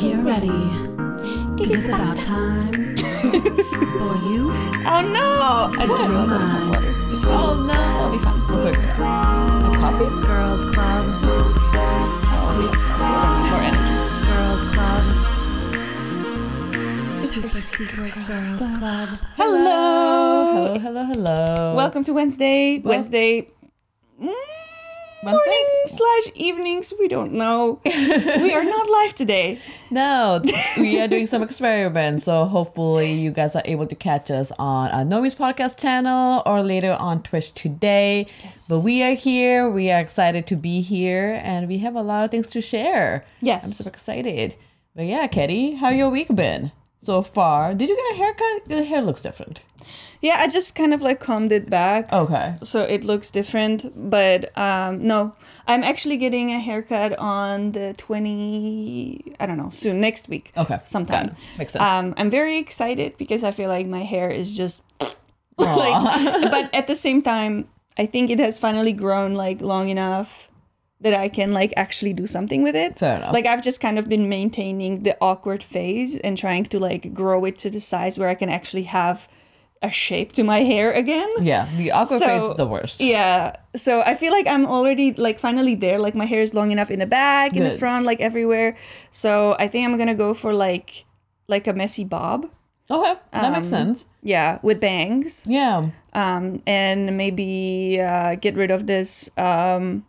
Get ready. Cause it's about time for you Oh no! I just realized I don't have water. Oh no. I'll be fine. We'll figure it out. Coffee? Girls Club. Oh, More energy. Girls Club. Super secret Girls Club. Hello. Hello, hello, hello. Welcome to Wednesday. Wednesday. Wednesday? Morning slash evenings. We don't know. we are not live today. No, we are doing some experiments, so hopefully you guys are able to catch us on uh, Normies podcast channel or later on Twitch today. Yes. But we are here. We are excited to be here, and we have a lot of things to share. Yes. I'm super excited. But yeah, Katie, how your week been so far? Did you get a haircut? Your hair looks different. Yeah, I just kind of like combed it back. Okay. So it looks different, but um, no, I'm actually getting a haircut on the 20, I don't know, soon, next week. Okay. Sometime. Makes sense. Um, I'm very excited because I feel like my hair is just like, but at the same time, I think it has finally grown like long enough that I can like actually do something with it. Fair enough. Like I've just kind of been maintaining the awkward phase and trying to like grow it to the size where I can actually have a shape to my hair again. yeah, the aqua So, face is the worst. Yeah. So I feel like I'm already like finally there. Like my hair is long enough in the back, in the front, like everywhere. So I think I'm gonna go for like like a messy bob. Okay, that makes Um, sense. Yeah, with bangs. Yeah. Um, and maybe uh, get rid of this um,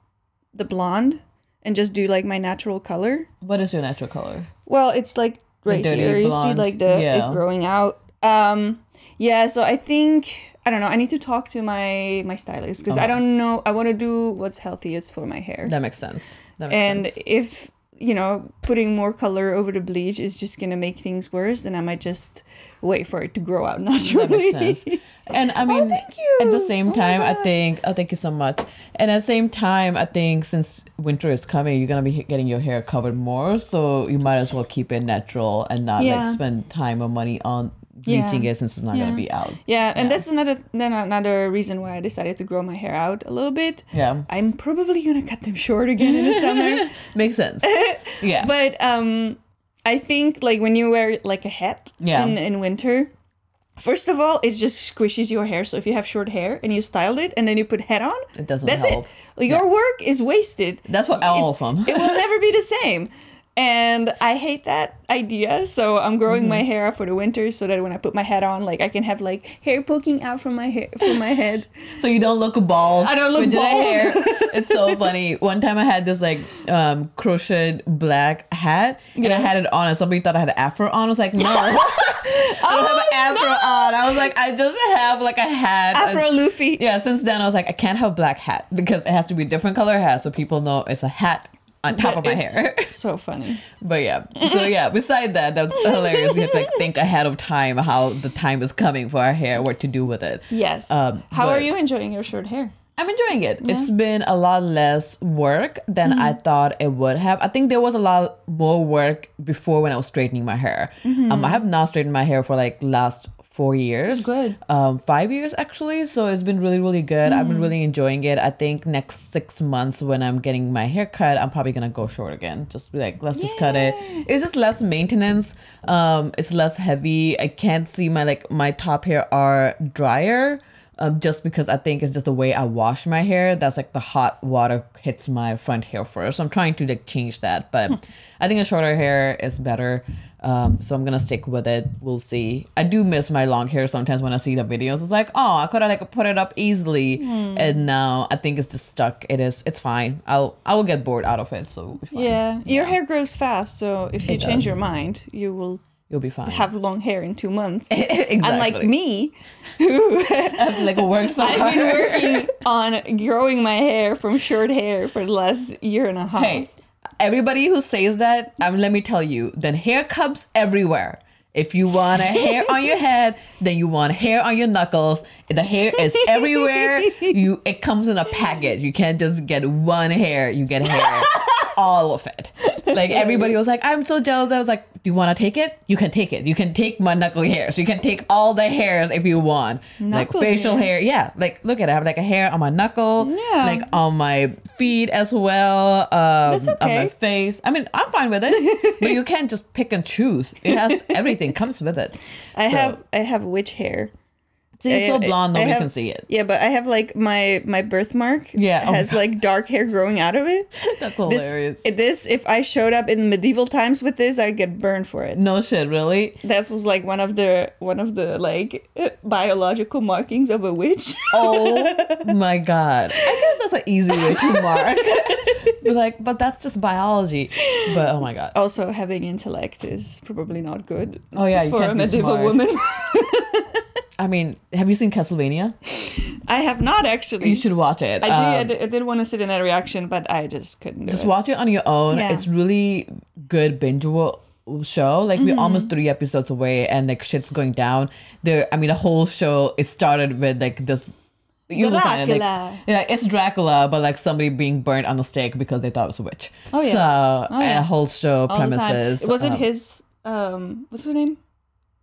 the blonde and just do like my natural color. What is your natural color? Well, it's like right here. You see like the Yeah. it growing out. Um, yeah. So I think I don't know. I need to talk to my my stylist because I don't know. I want to do what's healthiest for my hair. That makes sense. That makes and sense. if you know putting more color over the bleach is just gonna make things worse, then I might just wait for it to grow out naturally That makes sense. And I oh, mean, Oh, thank you. at the same Oh time, I think, oh, thank you so much. And at the same time, I think since winter is coming, you're going to be getting your hair covered more. So you might as well keep it natural and not Yeah. like spend time or money on bleaching Yeah. it since it's not gonna be out. Yeah, and Yeah. that's another then another reason why I decided to grow my hair out a little bit. Yeah. I'm probably gonna cut them short again in the summer. Makes sense. Yeah. But um I think like when you wear like a hat Yeah. in, in winter, first of all, it just squishes your hair. So if you have short hair and you styled it and then you put hat on, it doesn't that's help. it. Your work is wasted. That's what all of them. It will never be the same. And I hate that idea. So I'm growing Mm-hmm. my hair out for the winter so that when I put my hat on, like I can have like hair poking out from my hair from my head. so you don't look bald. I don't look bald. hair. It's so funny. One time I had this like um crocheted black hat and I had it on and somebody thought I had an afro on. I was like, no. I don't have an afro on. I was like, I just have like a hat. Afro And- Luffy. yeah, since then I was like, I can't have a black hat because it has to be a different color hat so people know it's a hat on top of my hair. So funny. But yeah, so yeah. Beside that, that's hilarious. We have to like think ahead of time how the time is coming for our hair, what to do with it. Yes. Um, How are you enjoying your short hair? I'm enjoying it. It's been a lot less work than I Mm-hmm. thought it would have. I think there was a lot more work before when I was straightening my hair. Um, I have not straightened my hair for like last four years. Good. Um, five years actually. So it's been really, really good. I've been Mm. really enjoying it. I think next six months when I'm getting my hair cut, I'm probably gonna go short again. Just be like, let's just cut it. It's just less maintenance. Um, it's less heavy. I can't see my like my top hair are drier um, just because I think it's just the way I wash my hair. That's like the hot water hits my front hair first. So I'm trying to like change that, but I think a shorter hair is better. Um, so I'm gonna stick with it. We'll see. I do miss my long hair sometimes when I see the videos. It's like, oh, I could have like put it up easily, and now I think it's just stuck. It is. It's fine. I'll I will get bored out of it, so fine. Yeah. Your hair grows fast, so if you It change does. your mind, you will You'll be fine. have long hair in two months. exactly. Unlike me, who I've like worked so I've hard. been working on growing my hair from short hair for the last year and a half. Hey, everybody who says that, um, let me tell you, then hair comes everywhere. If you want a hair on your head, then you want hair on your knuckles. The hair is everywhere. You it comes in a package. You can't just get one hair. You get hair, all of it. Like everybody was like, "I'm so jealous." I was like, do you want to take it? You can take it. You can take my knuckle hairs. You can take all the hairs if you want. Knuckle like facial hair? hair. Yeah. Like look at it. I have like a hair on my knuckle. Yeah. Like on my feet as well. Um, That's On my okay. face. I mean, I'm fine with it. but you can't just pick and choose. It has everything comes with it. I So- have I have witch hair. See, it's so I- I- blonde, nobody have- can see it. Yeah, but I have like my my birthmark. Yeah, oh has like dark hair growing out of it. That's This, hilarious. this if I showed up in medieval times with this, I'd get burned for it. no shit, really? That was like one of the one of the like biological markings of a witch. Oh my god. I guess that's an easy way to mark. Like, but that's just biology. But oh my god. also, having intellect is probably not good. Oh yeah, you for a medieval smart. woman. I mean, have you seen Castlevania? I have not actually. You should watch it. I did. I Um, did, I did want to sit in a reaction, but I just couldn't do just it. watch it on your own. Yeah. It's really good bingeable show. Like we're Mm-hmm. almost three episodes away, and like shit's going down. There, I mean, the whole show it started with like this. You will find it, like, Dracula. yeah, it's Dracula, but like somebody being burnt on the stake because they thought it was a witch. Oh, yeah. So Oh, yeah. a whole show All premises. Was it um, his? Um, what's her name?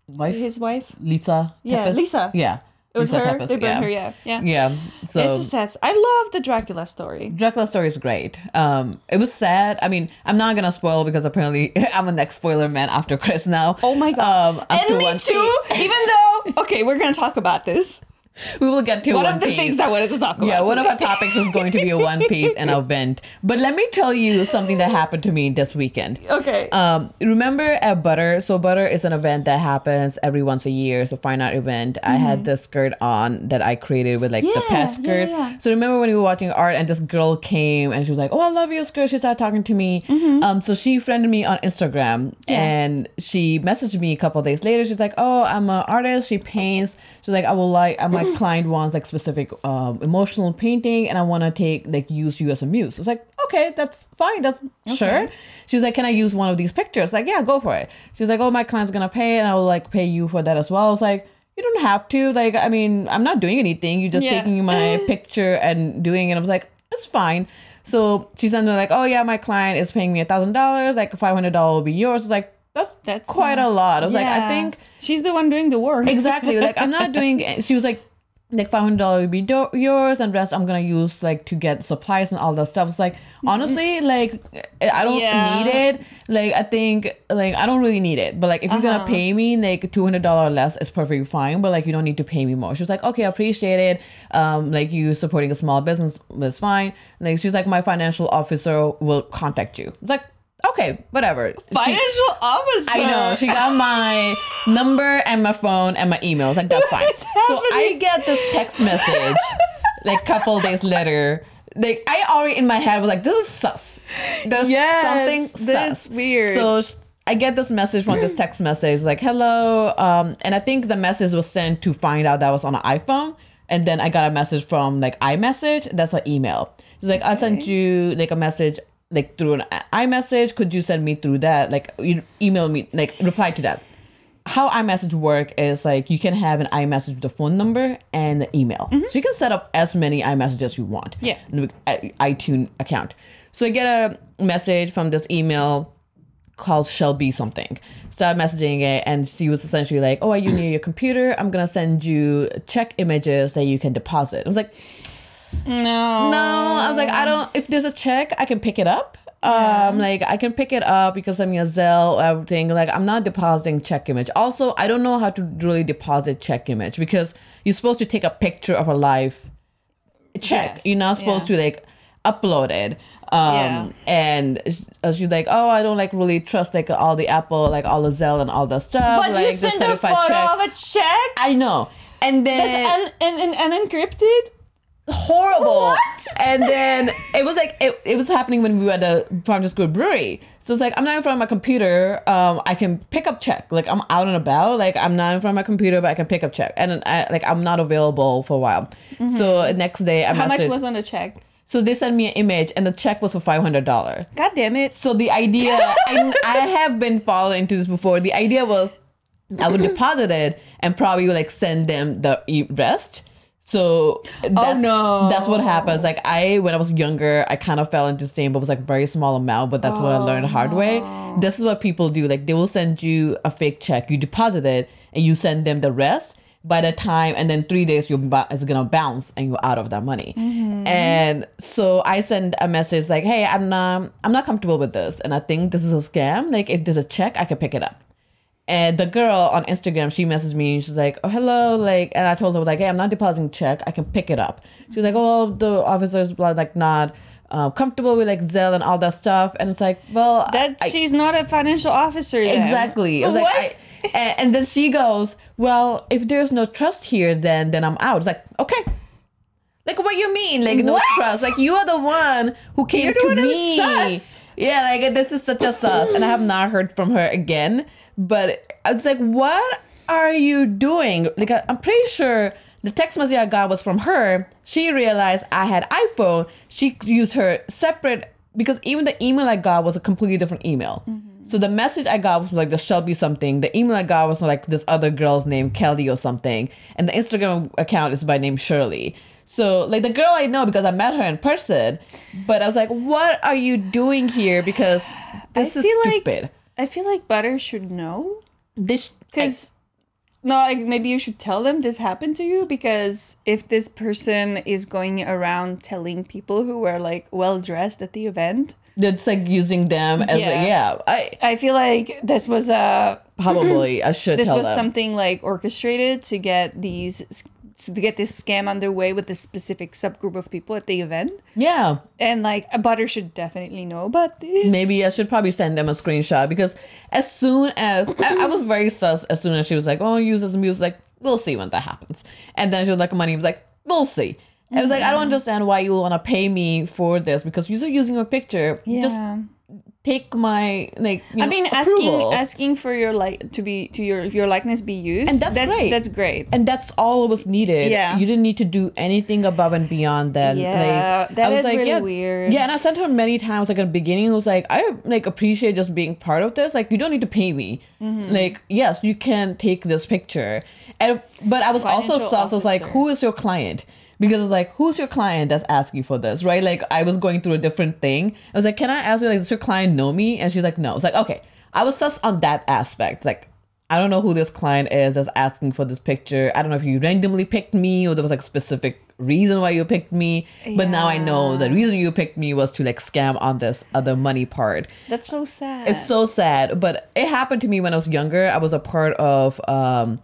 Wife? His wife. Lisa. Yeah? Lisa. Yeah. It was Lisa her. They burned her. Yeah, yeah. Yeah. So it's a sad. I love the Dracula story. Dracula story is great. Um, it was sad. I mean, I'm not gonna spoil because apparently I'm a next spoiler man after Chris now. Oh my god! Um, and me One too. Even though, okay, we're gonna talk about this. We will get to One One of the Piece. things I wanted to talk about. yeah, one of our topics is going to be a One Piece and a vent. But let me tell you something that happened to me this weekend. Okay. Um, remember at Butter? So Butter is an event that happens every once a year. So fine art event. I had the skirt on that I created with like the Mm-hmm. Yeah, pet yeah, skirt. So remember when we were watching art and this girl came and she was like, "Oh, I love your skirt." She started talking to me. Um, so she friended me on Instagram Mm-hmm. Yeah. and she messaged me a couple of days later. She's like, "Oh, I'm an artist. She paints." She's like, "I will like. uh, My client wants like specific um, emotional painting, and I want to take like use you as a muse." I was like, "Okay, that's fine. That's sure." She was like, "Can I use one of these pictures?" Like, "Yeah, go for it." She was like, "Oh, my client's gonna pay, and I will like pay you for that as well." I was like. You don't have to. Like, I mean, I'm not doing anything. You're just Yeah. taking my picture and doing it. I was like, it's fine. So she's sent like, oh yeah, my client is paying me a thousand dollars. Like five hundred dollars will be yours. I was like, that's That's quite a lot. I was like, I think she's the one doing the work. exactly. Like I'm not doing. She was like, like five hundred dollars will be do- yours, and rest I'm gonna use like to get supplies and all that stuff. It's like honestly, like I don't Yeah. need it. Like I think like I don't really need it. But like if you're Uh-huh. gonna pay me like two hundred dollars less, it's perfectly fine. But like you don't need to pay me more. She was like, okay, I appreciate it. Um, like you supporting a small business is fine. Like she's like, my financial officer will contact you. It's like okay, whatever. She- Financial officer. I know. She got my number and my phone and my emails. Like that's fine. So I get this text message like couple days later. Like I already in my head was like, this is sus. There's Yes, something this sus. weird. So I get this message from this text message like, hello. Um, and I think the message was sent to find out that I was on an iPhone. And then I got a message from like iMessage. That's an email. It's like I sent you like a message like through an iMessage. Could you send me through that? Like you email me like reply to that. How iMessage work is like you can have an iMessage with the phone number and the email. Mm-hmm. So you can set up as many iMessages as you want. Yeah. in the iTunes account. So I get a message from this email called Shelby something. Start messaging it, and she was essentially like, "Oh, are you near your computer? I'm gonna send you check images that you can deposit." I was like, No. "No," I was like, "I don't. If there's a check, I can pick it up." Um, like I can pick it up because I'm a Zelle, everything. Like I'm not depositing check image. Also, I don't know how to really deposit check image because you're supposed to take a picture of a live check. Yes, You're not supposed yeah. to like upload it. Um, Yeah. and sh- she's like, oh, I don't like really trust like all the Apple, like all the Zelle and all the stuff. But like you send a photo check. of a check I know. And then that's un- un- unencrypted. Horrible. What? And then it was like it, it was happening when we were at the Farm to School Brewery. So it's like I'm not in front of my computer. Um, I can pick up check. Like I'm out and about. Like I'm not in front of my computer, but I can pick up check. And I, like I'm not available for a while. So next day I Mm-hmm. How much was on the check? so they sent me an image, and the check was for five hundred dollar. God damn it. So the idea, I, I have been falling into this before. The idea was I would deposit it and probably like send them the rest. So oh, that's, no. that's what happens. Like I, when I was younger, I kind of fell into the same, but it was like very small amount. But that's what I learned the hard way. Oh, this is what people do. Like they will send you a fake check, you deposit it, and you send them the rest. By the time, and then three days, you're ba- it's gonna bounce, and you're out of that money. Mm-hmm. And so I send a message like, "Hey, I'm not, I'm not comfortable with this, and I think this is a scam. Like, if there's a check, I can pick it up." And the girl on Instagram, she messaged me. and She's like, "Oh, hello," like, and I told her like, "Hey, I'm not depositing check. I can pick it up." She's like, "Oh, well, the officers blah, like not uh, comfortable with like Zelle and all that stuff." And it's like, well, That I- she's not a financial officer. Then. exactly. Was like, What? I, and, and then she goes, "Well, if there's no trust here, then then I'm out." It's like, okay. Like what you mean? Like no What? trust? Like you are the one who came You're to me. sus. Yeah, like this is such a sus, and I have not heard from her again. But it's like, what are you doing? Like I- I'm pretty sure the text message I got was from her. She realized I had iPhone. She used her separate because even the email I got was a completely different email. So the message I got was like the Shelby something. The email I got was like this other girl's name, Kelly or something. And the Instagram account is by name Shirley. So like the girl I know because I met her in person. But I was like, what are you doing here? Because this is feel like- stupid. I feel like Butter should know this because. No, like maybe you should tell them this happened to you because if this person is going around telling people who were like well dressed at the event, that's like using them as Yeah. a, yeah. I I feel like this was a probably I should this was them. something like orchestrated to get these to get this scam underway with a specific subgroup of people at the event, yeah. and like a Butter should definitely know about this. Maybe I should probably send them a screenshot because as soon as I, I was very sus as soon as she was like, "Oh, use this music," like we'll see when that happens. And then she was like, "Money," was like, "We'll see." I was like, I don't understand why you want to pay me for this because you're just using your picture. Just Yeah. Take my like. I know, mean, approval. asking asking for your like to be to your your likeness be used, And that's that's great. That's great. and that's all was needed. Yeah. you didn't need to do anything above and beyond that. Yeah, like, that I was is like, really yeah, weird. Yeah, and I sent her many times. Like at the beginning, it was like I like appreciate just being part of this. Like you don't need to pay me. Mm-hmm. Like yes, you can take this picture. And but I was also Financial sus. I was like, who is your client? Because it's like, who's your client that's asking for this, right? Like I was going through a different thing. I was like, can I ask you, like, does your client know me? And she's like, no. It's like, okay. I was sus on that aspect. Like, I don't know who this client is that's asking for this picture. I don't know if you randomly picked me or there was like a specific reason why you picked me. But now I know the reason you picked me was to like scam on this other money part. That's so sad. It's so sad, but it happened to me when I was younger. I was a part of um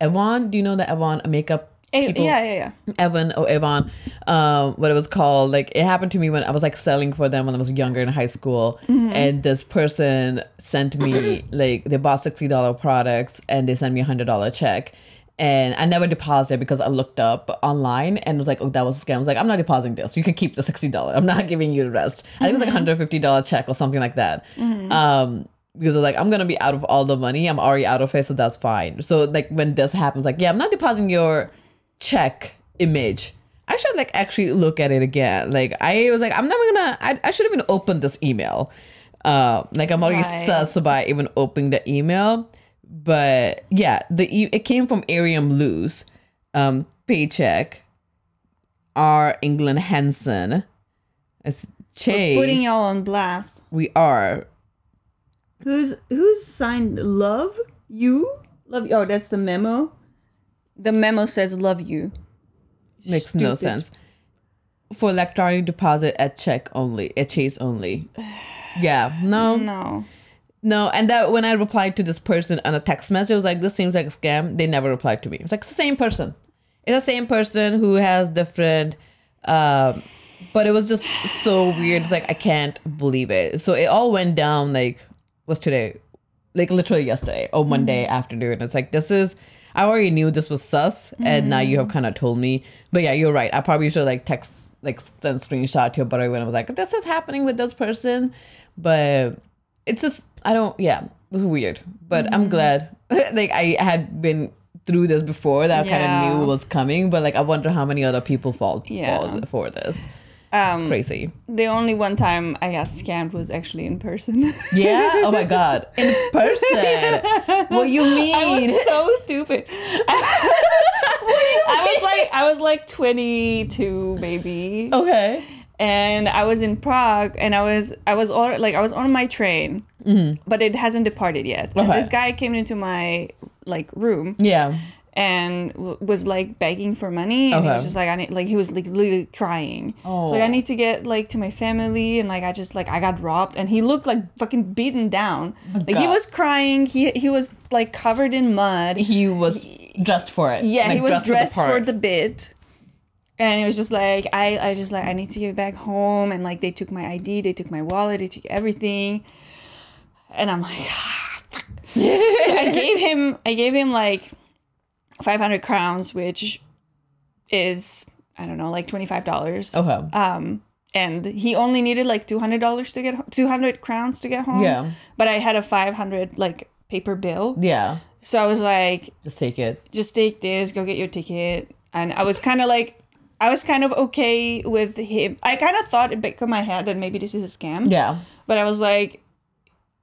Avon. Do you know the Avon makeup people? yeah, yeah, yeah. Evan or Avon, um, what it was called. Like it happened to me when I was like selling for them when I was younger in high school, and this person sent me like they bought sixty dollar products and they sent me a hundred dollar check. And I never deposited because I looked up online and was like, oh, that was a scam. I was like, I'm not depositing this. You can keep the $60. I'm not giving you the rest. I think it was like a $150 check or something like that. Um, because I was like, I'm gonna be out of all the money. I'm already out of it, so that's fine. So like when this happens, like, yeah, I'm not depositing your check image. I should like actually look at it again. Like I was like, I'm never gonna. I, I should even open this email. Uh, like I'm already Right. sus by even opening the email. But yeah, the e- it came from Arium Luz, um, paycheck, R England Henson. It's Chase. We're Putting y'all on blast. we are. Who's who's signed love you love you? Oh, that's the memo. The memo says love you. Makes no sense. For electronic deposit at check only, at Chase only. Yeah, no, No. no. And that when I replied to this person on a text message, it was like, this seems like a scam. They never replied to me. It's like the same person. It's the same person who has different, um, but it was just so weird. It's like, I can't believe it. So it all went down like, was today? Like literally yesterday or Monday afternoon. It's like, this is, I already knew this was sus, and now you have kind of told me. But yeah, you're right. I probably should like text, like send screenshot to your brother when I was like, this is happening with this person. But it's just, I don't, yeah, it was weird. But I'm mm-hmm. glad, like, I had been through this before that I kind of knew was coming. But like, I wonder how many other people fall, Yeah. fall for this. It's Um, crazy. the only one time I got scammed was actually in person. Yeah. Oh my god. In person. what you I mean? was so stupid. I was like I was like 22 maybe. Okay. and I was in Prague, and I was I was all, like I was on my train, but it hasn't departed yet. And Mm-hmm. This guy came into my like room Yeah. And w- was like begging for money, and he was just like I need like he was like literally crying. Oh. Like I oh. need to get like to my family, and like I just like I got robbed, and he looked like fucking beaten down. Oh like he God. was crying. He he was like covered in mud. He was dressed for it. Yeah, Like, he was dressed for part. the bit. And it was just like I, I just like I need to get back home and like they took my ID, they took my wallet, they took everything. And I'm like ah, fuck. So I gave him I gave him like 500 crowns which is I don't know, like $25. Okay. Um and he only needed like $200 to get ho- 200 crowns to get home. Yeah. But I had a 500 like paper bill. Yeah. So I was like Just take it. just take this, go get your ticket. And I was kind of like, I was kind of okay with him. I kind of thought in back of my head that maybe this is a scam. Yeah. But I was like,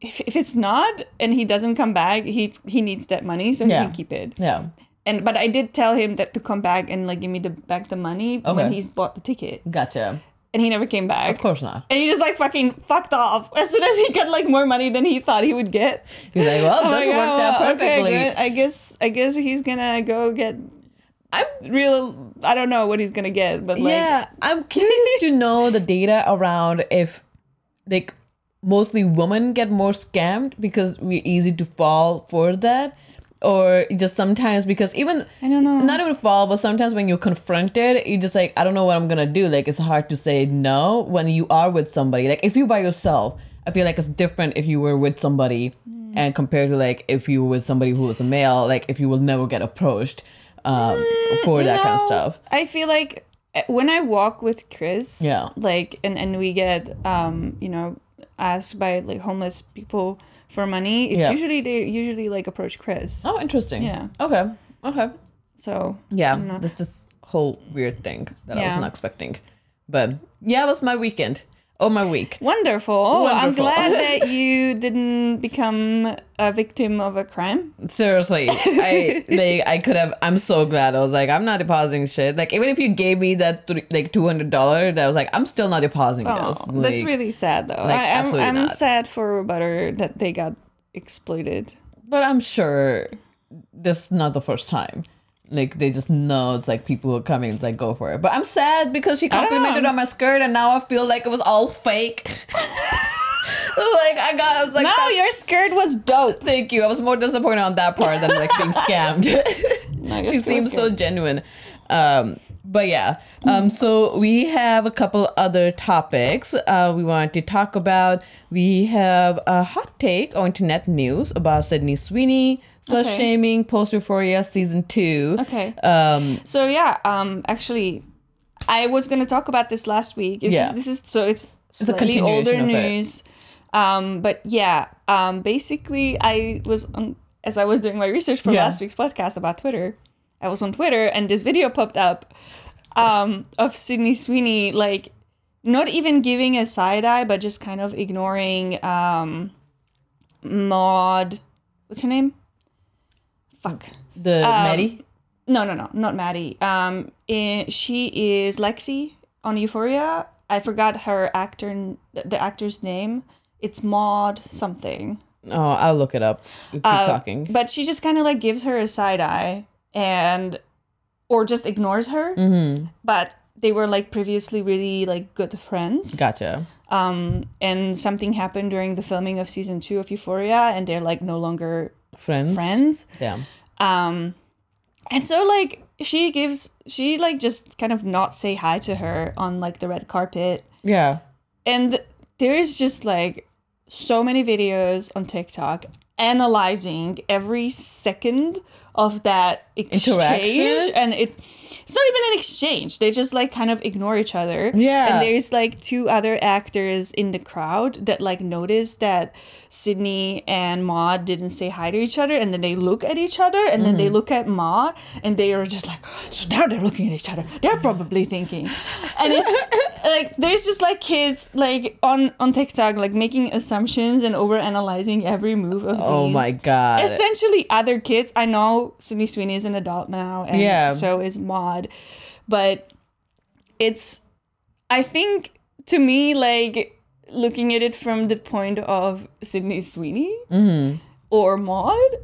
if, if it's not and he doesn't come back, he he needs that money, so Yeah. he can keep it. Yeah. And but I did tell him that to come back and like give me the back the money when he's bought the ticket, Gotcha. and he never came back. Of course not. And he just like fucking fucked off as soon as he got like more money than he thought he would get. He's like, well, oh like, worked oh, out perfectly. Okay, good. I guess I guess he's gonna go get I'm real. I don't know what he's gonna get, but like, yeah, I'm curious to know the data around if like mostly women get more scammed because we're easy to fall for that or just sometimes because even I don't know. not even fall but sometimes when you're confronted you just like i don't know what i'm gonna do like it's hard to say no when you are with somebody like if you're by yourself i feel like it's different if you were with somebody Mm. and compared to like if you were with somebody who was a male like if you will never get approached um, for that kind of stuff I feel like uh, when I walk with Chris, Yeah. like and and we get um you know asked by like homeless people for money, it's Yeah. usually they usually like approach Chris. oh interesting Yeah. okay okay So Yeah, not- this is whole weird thing that I wasn't expecting. But yeah, it was my weekend. Oh, my week. wonderful. I'm glad that you didn't become a victim of a crime. Seriously, I like I could have. I'm so glad. I was like, I'm not depositing shit. Like even if you gave me that th- like two hundred dollars, that was like, I'm still not depositing Oh, this. that's really sad though. like, I, I'm absolutely I'm not. sad for Butter that they got exploited. But I'm sure this is not the first time. Like they just know it's like people who are coming. It's like go for it. But I'm sad because she complimented on my skirt, and now I feel like it was all fake. like I got, I was like, no, your skirt was dope. Thank you. I was more disappointed on that part than like being scammed. Guess she seems so genuine. Um, but yeah, um, so we have a couple other topics uh, we want to talk about. We have a hot take on internet news about Sydney Sweeney, slut Okay. shaming, post euphoria season two. Okay. Um, So yeah, um, actually, I was gonna talk about this last week. This Yeah. Is, this is so it's a slightly older continuation of it. news. Um, but yeah, um, basically, I was on, as I was doing my research for Yeah. last week's podcast about Twitter. I was on Twitter and this video popped up um, of Sydney Sweeney like not even giving a side eye, but just kind of ignoring um, Maude. What's her name? Fuck. the Um, Maddie. No, no, no, not Maddie. Um, in, she is Lexi on Euphoria. I forgot her actor, the actor's name. It's Maude something. Oh, I'll look it up. Keep Uh, talking. But she just kind of like gives her a side eye and, or just ignores her. Mm-hmm. But they were like previously really like good friends. Gotcha. Um, and something happened during the filming of season two of Euphoria, and they're like no longer Friends. friends. Yeah. Um, and so like she gives she like just kind of not say hi to her on like the red carpet, Yeah. and there is just like so many videos on TikTok analyzing every second of that exchange, and it. It's not even an exchange. They just like kind of ignore each other. Yeah. And there's like two other actors in the crowd that like notice that Sydney and Maude didn't say hi to each other, and then they look at each other, and then they Mm-hmm. look at Maude, and they are just like, so now they're looking at each other. They're probably thinking, and it's like there's just like kids like on on TikTok like making assumptions and over analyzing every move of these Oh these my god. essentially other kids i know know Sydney Sweeney is an adult now, and Yeah. so is Maude, but it's I think to me like looking at it from the point of Sydney Sweeney Mm-hmm. or Maude,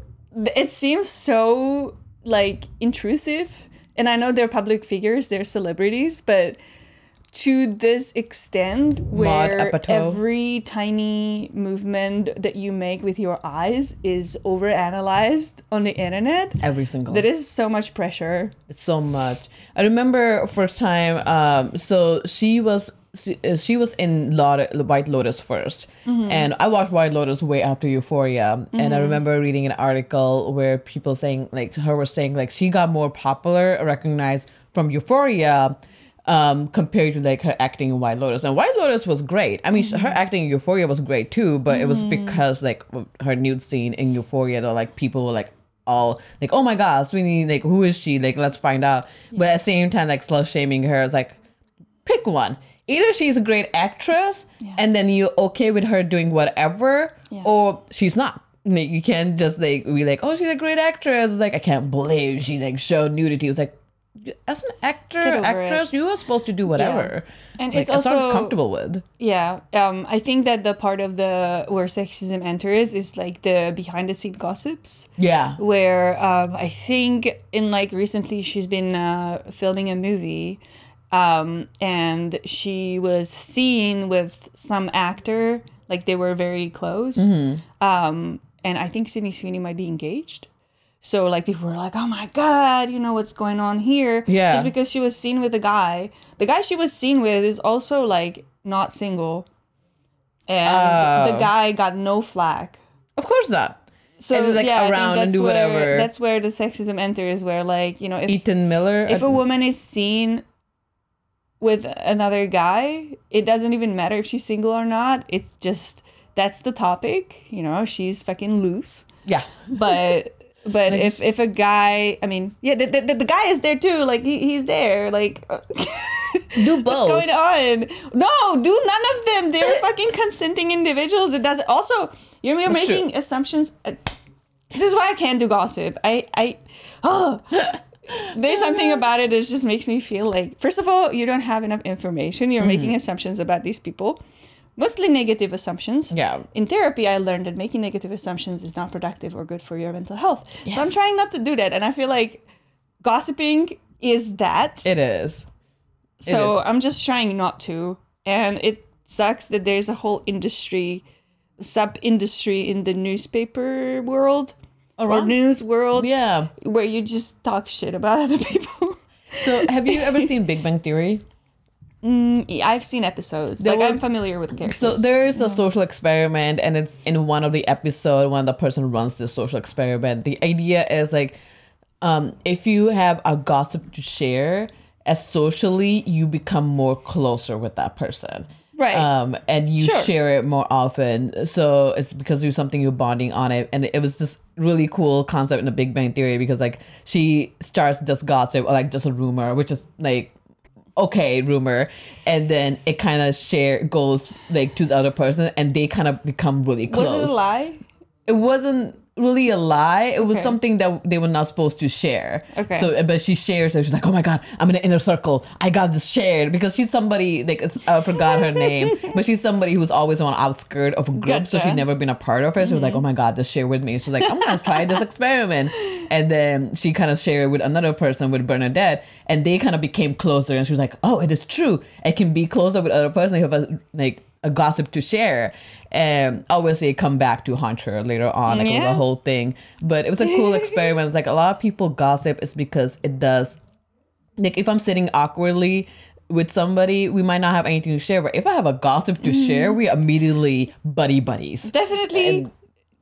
it seems so like intrusive. And I know they're public figures, they're celebrities, but to this extent where every tiny movement that you make with your eyes is overanalyzed on the internet Every single. that is so much pressure It's so much. I remember first time. Um, so she was she, uh, she was in White Lotus 1st and I watched White Lotus way after Euphoria. And I remember reading an article where people saying like her was saying like she got more popular, recognized from Euphoria. Um, compared to like her acting in White Lotus, and White Lotus was great. I mean, sh her acting in Euphoria was great too, but it was because like her nude scene in Euphoria, that like people were like all like, oh my god, Sweeney, like who is she? Like let's find out. But at the same time, like slut shaming her is like, pick one. Either she's a great actress and then you're okay with her doing whatever, Yeah. or she's not. Like, you can't just like be like, oh, she's a great actress. Like I can't believe she like showed nudity. It's like as an actor, actress, you are supposed to do whatever. And Like, it's that's what I'm also- comfortable with. Yeah, um, I think that the part of the where sexism enters is like the behind the scene gossips, Yeah. where um, I think in like recently she's been uh, filming a movie, um, and she was seen with some actor, like they were very close, um, and I think Sydney Sweeney might be engaged. So like people were like, "Oh my god, you know what's going on here?" Yeah. Just because she was seen with a guy, the guy she was seen with is also like not single, and the Oh. guy got no flack. Of course not. So And, like, yeah, around and do where- whatever. That's where the sexism enters, where like you know if Ethan Miller. if a woman is seen with another guy, it doesn't even matter if she's single or not. It's just that's the topic. You know, she's fucking loose. yeah. But but Like, if if a guy, I mean, yeah, the, the, the guy is there too. Like he, he's there. Like Do both. what's going on? No, do none of them. They're fucking consenting individuals. It doesn't. Also, you're, you're That's true. making assumptions. Uh, This is why I can't do gossip. I I oh. There's something about it that just makes me feel like, first of all, you don't have enough information. You're making Mm-hmm. assumptions about these people, mostly negative assumptions. Yeah. In therapy, I learned that making negative assumptions is not productive or good for your mental health. So I'm trying not to do that. And I feel like gossiping is that. It is. so is. I'm just trying not to. And it sucks that there's a whole industry, sub industry in the newspaper world or Around- news world Yeah. where you just talk shit about other people. So have you ever seen Big Bang Theory? Mm, I've seen episodes. There like I'm familiar with characters. So there's a social experiment, and it's in one of the episode when the person runs this social experiment. The idea is like, um, if you have a gossip to share, as socially you become more closer with that person. Right. Um, and you Sure. share it more often. So it's because you're something you're bonding on it. And it was this really cool concept in the Big Bang Theory because like she starts this gossip or like just a rumor, which is like okay rumor and then it kind of share goes like to the other person and they kind of become really close was it a lie? it wasn't really a lie. It was Okay. something that they were not supposed to share. Okay. so but she shares it. She's like oh my god i'm in an inner circle. I got this shared. Because she's somebody like it's, i forgot her name but she's somebody who's always on the outskirt of a group so Gotcha. she's never been a part of it. So she was like mm-hmm. oh my god this share with me. She's like i'm gonna try this experiment. And then she kind of shared with another person with bernadette and they kind of became closer and she was like oh it is true. I can be closer with other person who have a, like a gossip to share and obviously it come back to haunt her later on like Yeah. a whole thing but it was a cool experiment it's like a lot of people gossip is because it does like if i'm sitting awkwardly with somebody we might not have anything to share but if i have a gossip to mm-hmm. share we immediately buddy buddies Definitely, And-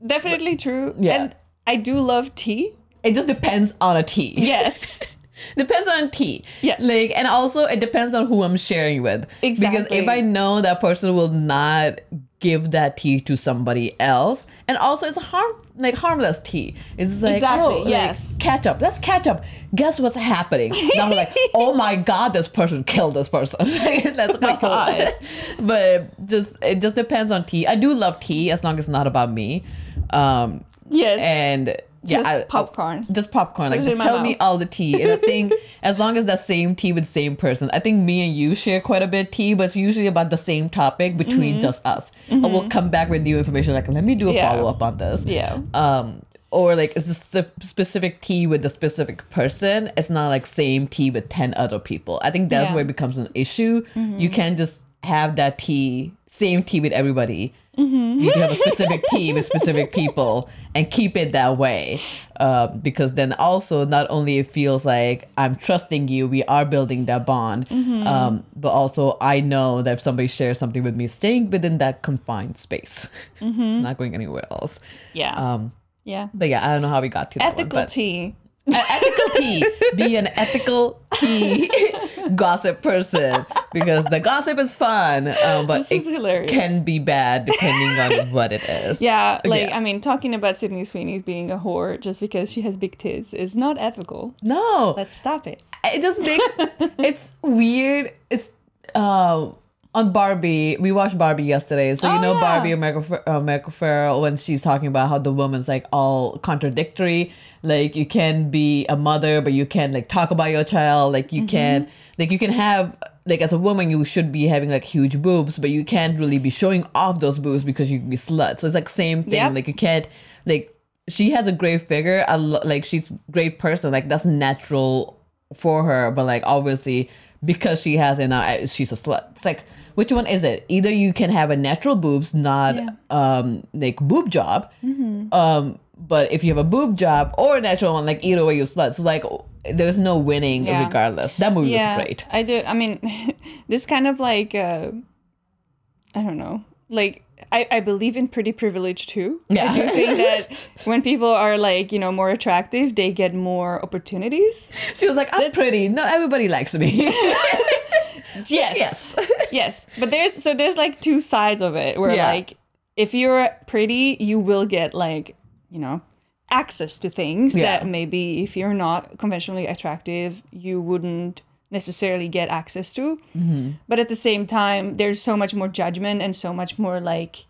definitely true. Yeah. And I do love tea. it just depends on a tea Yes. depends on tea Yes. like and also it depends on who i'm sharing with Exactly. because if i know that person will not give that tea to somebody else and also it's a harm like harmless tea it's like Exactly, oh like, yes. catch up let's catch up guess what's happening now I'm like oh my god this person killed this person that's my God. but just it just depends on tea i do love tea as long as it's not about me um Yes. and yeah, Just I- popcorn. just popcorn. Like just tell me all the tea. And I think as long as that same tea with same person, I think me and you share quite a bit of tea, but it's usually about the same topic between just us. And we'll come back with new information. Like let me do a Mm-hmm. Yeah. follow up on this. Yeah. Um, or like it's a specific tea with a specific person. It's not like same tea with ten other people. I think that's Yeah. where it becomes an issue. Mm-hmm. You can't just have that tea, same tea with everybody. Mm-hmm. You can have a specific tea with specific people and keep it that way. Um, because then also not only it feels like I'm trusting you, we are building that bond, Mm-hmm. um, but also I know that if somebody shares something with me, staying within that confined space, Mm-hmm. not going anywhere else. Yeah. Um, yeah. but yeah, I don't know how we got to that Ethical tea. E- ethical tea. Be an ethical tea gossip person because the gossip is fun, um, but is it hilarious. can be bad depending on what it is. Yeah, like Yeah. I mean, talking about Sydney Sweeney being a whore just because she has big tits is not ethical. No, Let's stop it. it just makes it's weird. It's um on Barbie. We watched Barbie yesterday, so you Oh, know yeah. Barbie America uh, America Ferrera when she's talking about how the woman's like all contradictory. Like you can be a mother, but you can't like talk about your child. Like you can't like you can have like as a woman you should be having like huge boobs, but you can't really be showing off those boobs because you can be slut. So it's like same thing. Yep. Like you can't like she has a great figure. I lo- like she's a great person. Like that's natural for her. But like obviously because she has it now, she's a slut. It's like which one is it? Either you can have a natural boobs, not Yeah. um like boob job. Mm-hmm. Um, but if you have a boob job or a natural one, like either way you slut. So like there's no winning Yeah. regardless. That movie yeah, was great. I do. I mean, this kind of like, uh, I don't know, like. I, I believe in pretty privilege too. Yeah. I do think that when people are like, you know, more attractive, they get more opportunities. She was like, I'm pretty. Not everybody likes me. Yes. yes. yes. But there's so there's like two sides of it where Yeah. like if you're pretty, you will get like, you know, access to things Yeah. that maybe if you're not conventionally attractive, you wouldn't necessarily get access to. Mm-hmm. But at the same time, there's so much more judgment and so much more like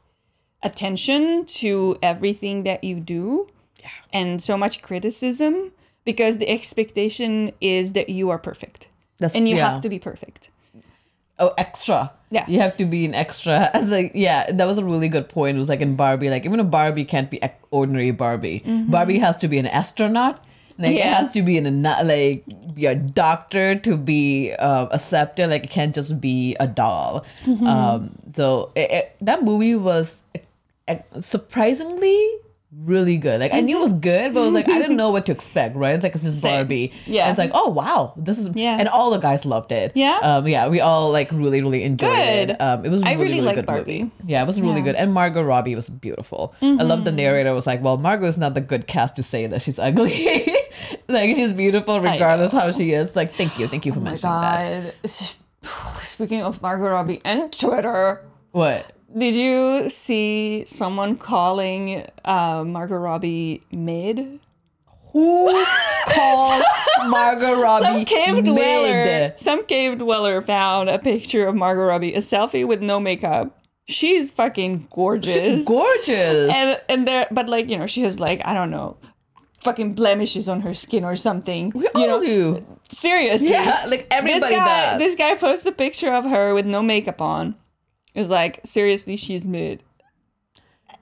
attention to everything that you do. Yeah. And so much criticism because the expectation is that you are perfect. That's, And you yeah. have to be perfect. Oh, extra. Yeah. You have to be an extra. As like, yeah, that was a really good point. It was like in Barbie, like even a Barbie can't be ordinary Barbie. Barbie has to be an astronaut. Like it Mm-hmm. Has to be an ana- like be a doctor to be uh, accepted. Like it can't just be a doll. Mm-hmm. Um, so it, it, that movie was surprisingly really good. Like I knew it was good, but I was like I didn't know what to expect. Right? It's like it's just Same. Barbie. Yeah. And it's like oh wow, this is Yeah. and all the guys loved it. Yeah? Um, yeah, we all like really, really enjoyed Good. it. Um, it was I really, really really, good Barbie. movie. Yeah, it was really Yeah. Mm-hmm. good. And Margot Robbie was beautiful. I love the narrator was like, well, Margot is not the good cast to say that she's ugly. like she's beautiful regardless how she is. Like, thank you, thank you for mentioning that. Speaking of Margot Robbie and Twitter, What? Did you see someone calling uh, Margot Robbie mid? Who called Margot Robbie Some cave dweller, mid? some cave dweller found a picture of Margot Robbie, a selfie with no makeup. She's fucking gorgeous. She's gorgeous. and and there, but like you know, she has like I don't know, fucking blemishes on her skin or something. we you all know, do. seriously. Yeah, like this everybody guy, does. this guy posts a picture of her with no makeup on. Is like seriously, she's mid.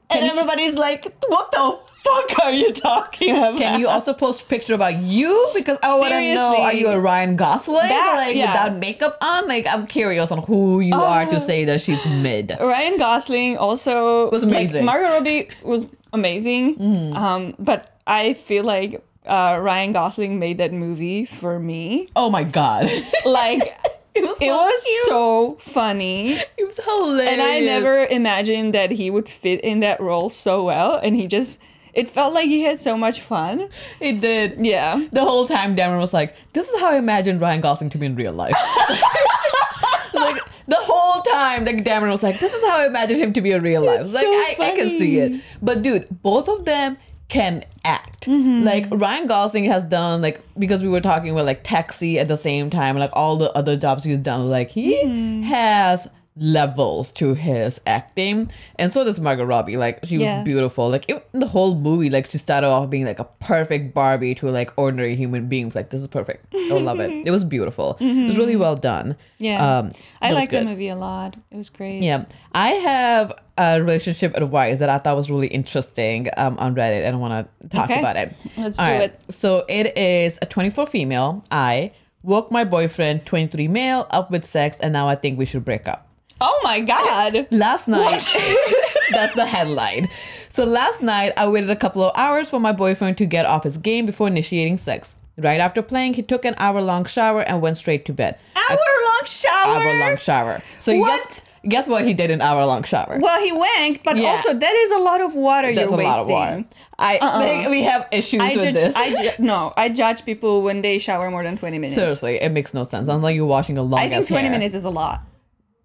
And Can you- everybody's like, "What the fuck are you talking about?" Can you also post a picture about you? Because I want to know, are you a Ryan Gosling? That- like yeah. without makeup on? Like I'm curious on who you are to Uh, say that she's mid. Ryan Gosling also Was like, amazing. Margot Robbie was amazing. Mm-hmm. Um, but I feel like uh, Ryan Gosling made that movie for me. Oh my god. Like it was so it was cute. so funny. it was hilarious. And I never imagined that he would fit in that role so well. And he just, it felt like he had so much fun. It did. Yeah. The whole time Dameron was like, this is how I imagined Ryan Gosling to be in real life. like the whole time, like Dameron was like, this is how I imagined him to be in real life. It's like so I, I can see it. But dude, both of them can act. Mm-hmm. Like Ryan Gosling has done like because we were talking about like Taxi at the same time, like all the other jobs he's done. Like he Mm-hmm. has levels to his acting, and so does Margot Robbie. Like she was beautiful. Like it, the whole movie, like she started off being like a perfect Barbie to like ordinary human beings. Like this is perfect. I love it. It was beautiful. It was really well done. Yeah. Um, I that was like the movie a lot. It was great. Yeah, I have a relationship advice that I thought was really interesting um, on Reddit, and I want to talk Okay. about it. Let's All do right. it. So it is a 24 female. I woke my boyfriend, 23 male, up with sex, and now I think we should break up. Oh my god. Last night, that's the headline. So last night, I waited a couple of hours for my boyfriend to get off his game before initiating sex. Right after playing, he took an hour long shower and went straight to bed. Hour long shower. Hour long shower. So What? guess guess what he did in hour long shower? Well, he wanked, but Yeah. also that is a lot of water That's you're a wasting. lot of water. I uh-uh. think we have issues I with judge. this. I ju- no. I judge people when they shower more than twenty minutes. Seriously, it makes no sense. Unless you're washing a long I think ass twenty hair. minutes is a lot.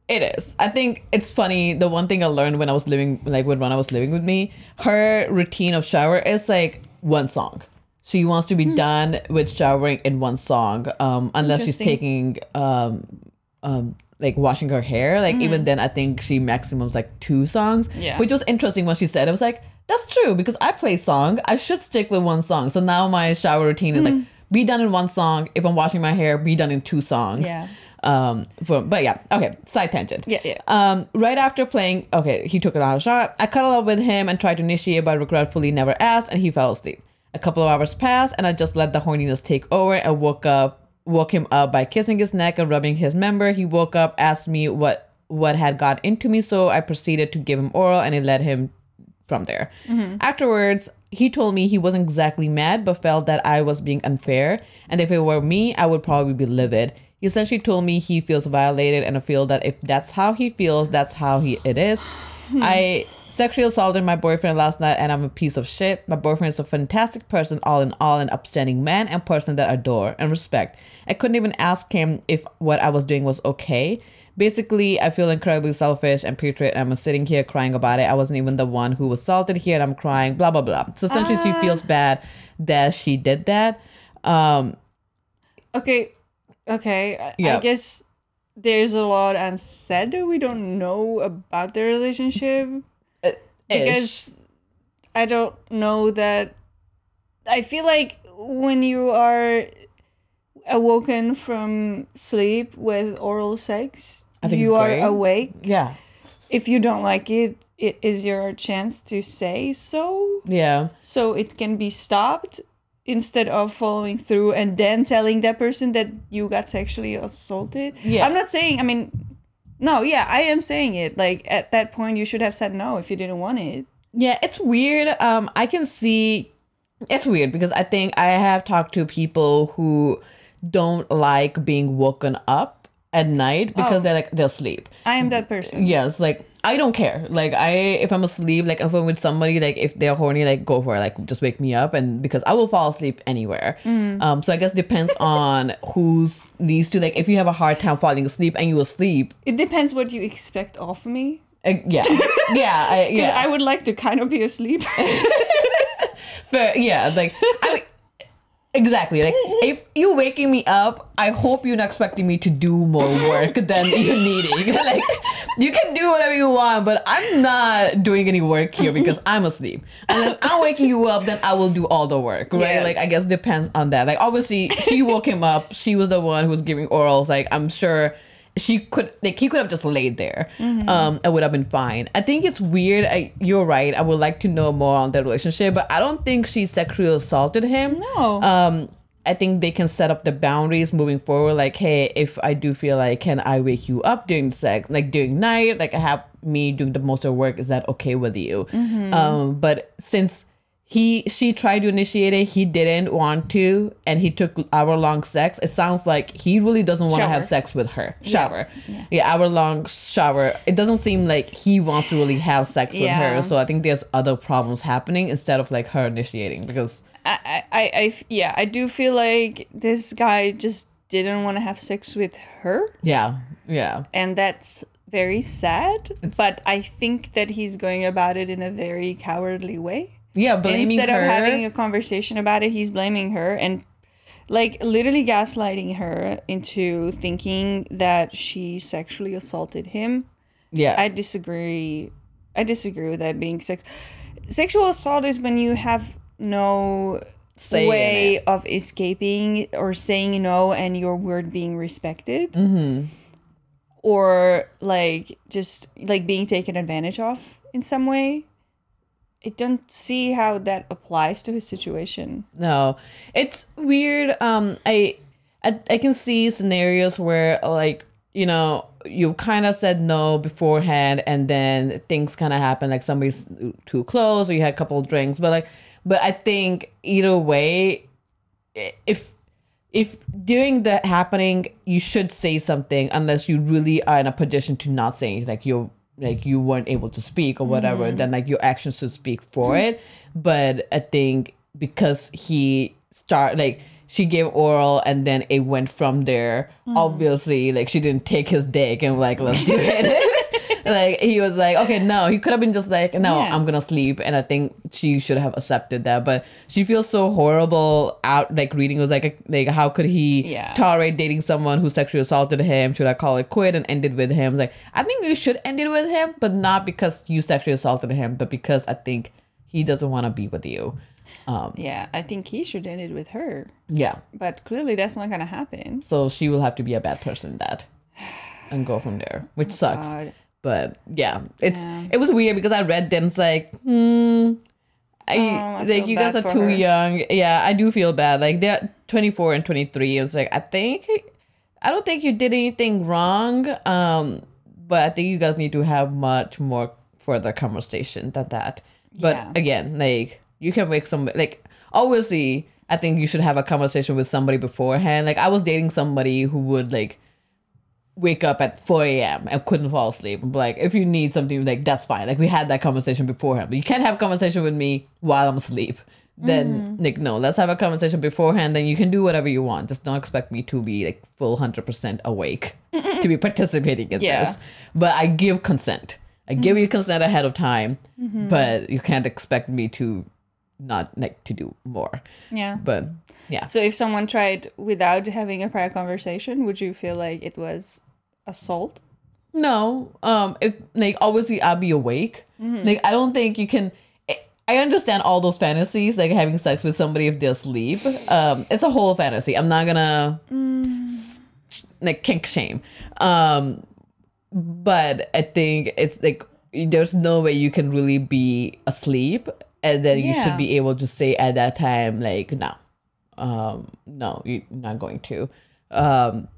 It is. I think it's funny. The one thing I learned when I was living, like when Rana was living with me, her routine of shower is like one song. She wants to Hmm. be done with showering in one song, um, unless she's taking, um, um, like washing her hair. Like even then, I think she maximums like two songs. Hmm. Yeah. Which was interesting when she said. it. I was like, that's true because I play song. I should stick with one song. So now my shower routine is Hmm. like be done in one song. If I'm washing my hair, be done in two songs. Yeah. Um. For, but yeah. Okay. Side tangent. Yeah, yeah. Um, right after playing, okay, he took it out of shot. I cuddled up with him and tried to initiate, but regretfully never asked, and he fell asleep. A couple of hours passed, and I just let the horniness take over and woke up, woke him up by kissing his neck and rubbing his member. He woke up, asked me what what had got into me, so I proceeded to give him oral, and it led him from there. Afterwards, he told me he wasn't exactly mad, but felt that I was being unfair, and if it were me, I would probably be livid. He essentially told me he feels violated, and I feel that if that's how he feels, that's how he it is. I sexually assaulted my boyfriend last night, and I'm a piece of shit. My boyfriend is a fantastic person, all in all, an upstanding man and person that I adore and respect. I couldn't even ask him if what I was doing was okay. Basically, I feel incredibly selfish and patriot. And I'm sitting here crying about it. I wasn't even the one who was assaulted here, and I'm crying. Blah blah blah. So essentially, she feels bad that she did that. Um, Okay. Okay. I, Yeah. I guess there's a lot unsaid that we don't know about their relationship uh, ish. because I don't know that. I feel like when you are awoken from sleep with oral sex, you are great. awake. yeah, If you don't like it, it is your chance to say so. yeah. so it can be stopped instead of following through and then telling that person that you got sexually assaulted. Yeah. I'm not saying, I mean, no, yeah, I am saying it. Like at that point, you should have said no if you didn't want it. Yeah, it's weird. Um, I can see it's weird because I think I have talked to people who don't like being woken up at night because Oh. they're like they'll sleep. I am that person. Yes, like I don't care. Like I if I'm asleep, like if I'm with somebody, like if they're horny, like go for it. Like just wake me up and because I will fall asleep anywhere. Um, so I guess depends on who's needs to like if you have a hard time falling asleep and you asleep. It depends what you expect of me. Uh, yeah, yeah, I, yeah. I would like to kind of be asleep. Fair, yeah, like I mean, exactly. Like mm-hmm. if you waking me up, I hope you're not expecting me to do more work than you needing. like you can do whatever you want, but I'm not doing any work here because I'm asleep. Unless I'm waking you up, then I will do all the work, right? Yeah. Like I guess depends on that. Like obviously, she woke him up. She was the one who was giving orals. Like I'm sure she could like he could have just laid there um it would have been fine. I think it's weird. I, you're right. I would like to know more on their relationship but i don't think she sexually assaulted him. No. um i think they can set up the boundaries moving forward. Like hey if i do feel like can i wake you up during sex like during night? Like i have me doing the most of work. Is that okay with you? Um but since he she tried to initiate it. He didn't want to and he took hour long sex. It sounds like he really doesn't want to have sex with her. Shower. Yeah, hour long shower. It doesn't seem like he wants to really have sex with her. So i think there's other problems happening instead of like her initiating because I, I, I, I- yeah, I do feel like this guy just didn't want to have sex with her. yeah. Yeah. And that's very sad but i think that he's going about it in a very cowardly way yeah blaming instead her of having a conversation about it he's blaming her and like literally gaslighting her into thinking that she sexually assaulted him Yeah. I disagree. I disagree with that being sex. Sexual assault is when you have no Say way of escaping or saying no and your word being respected. Mm-hmm. Or like just like being taken advantage of in some way. I don't see how that applies to his situation. No, it's weird. Um, I, I, I can see scenarios where like you know you kind of said no beforehand, and then things kind of happen. Like somebody's too close, or you had a couple of drinks. But like, but I think either way, if if during that happening you should say something unless you really are in a position to not say anything, like you like you weren't able to speak or whatever mm-hmm. then like your actions should speak for it. But i think because he start like she gave oral and then it went from there. Mm. Obviously like she didn't take his dick and like let's do it like he was like okay no he could have been just like no Yeah. i'm gonna sleep and i think she should have accepted that but she feels so horrible out like reading it was like like how could he Yeah. tolerate dating someone who sexually assaulted him should i call it quit and end it with him like i think you should end it with him but not because you sexually assaulted him but because i think he doesn't want to be with you um Yeah, I think he should end it with her. yeah But clearly that's not gonna happen. so she will have to be a bad person that and go from there which sucks God. But yeah it's Yeah. it was weird because i read it's like hmm I, Oh, I like you guys are too her. young yeah i do feel bad like they're 24 and 23 it's like i think i don't think you did anything wrong um but i think you guys need to have much more further conversation than that but Yeah. again like you can make some like obviously i think you should have a conversation with somebody beforehand like i was dating somebody who would like wake up at 4 a.m. and couldn't fall asleep. I'm like, if you need something, like that's fine. Like we had that conversation beforehand. But you can't have a conversation with me while I'm asleep. Then mm-hmm. like no, let's have a conversation beforehand. Then you can do whatever you want. Just don't expect me to be like full hundred percent awake to be participating in Yeah. this. But I give consent. I give mm-hmm. you consent ahead of time, mm-hmm. but you can't expect me to not like to do more. Yeah. But yeah. So if someone tried without having a prior conversation, would you feel like it was assault? No, um, if like obviously I'll be awake. Like I don't think you can. I- understand all those fantasies, like having sex with somebody if they're asleep. Um, it's a whole fantasy. I'm not gonna s- like kink shame. Um, but I think it's like there's no way you can really be asleep, and then you should be able to say at that time like no, um, no, you're not going to. Um,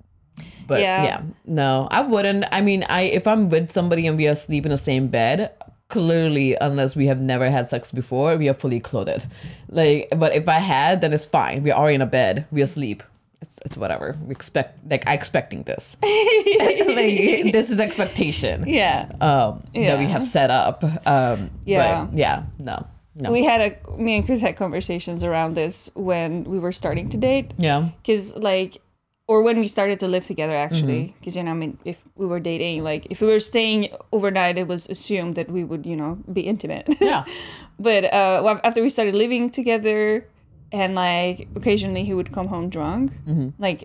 but Yeah. yeah. no, I wouldn't. I mean, I if I'm with somebody and we are asleep in the same bed, clearly, unless we have never had sex before, we are fully clothed. Like, but if I had, then it's fine. We are in a bed. We asleep. It's, it's whatever. We expect like I expecting this. like this is expectation. Yeah. Um, that we have set up. Um, Yeah. But yeah. No. No. We had a me and Chris had conversations around this when we were starting to date. yeah. Cause like or when we started to live together Mm-hmm. actually because you know i mean if we were dating like if we were staying overnight it was assumed that we would you know be intimate Yeah. but uh well, after we started living together and like occasionally he would come home drunk like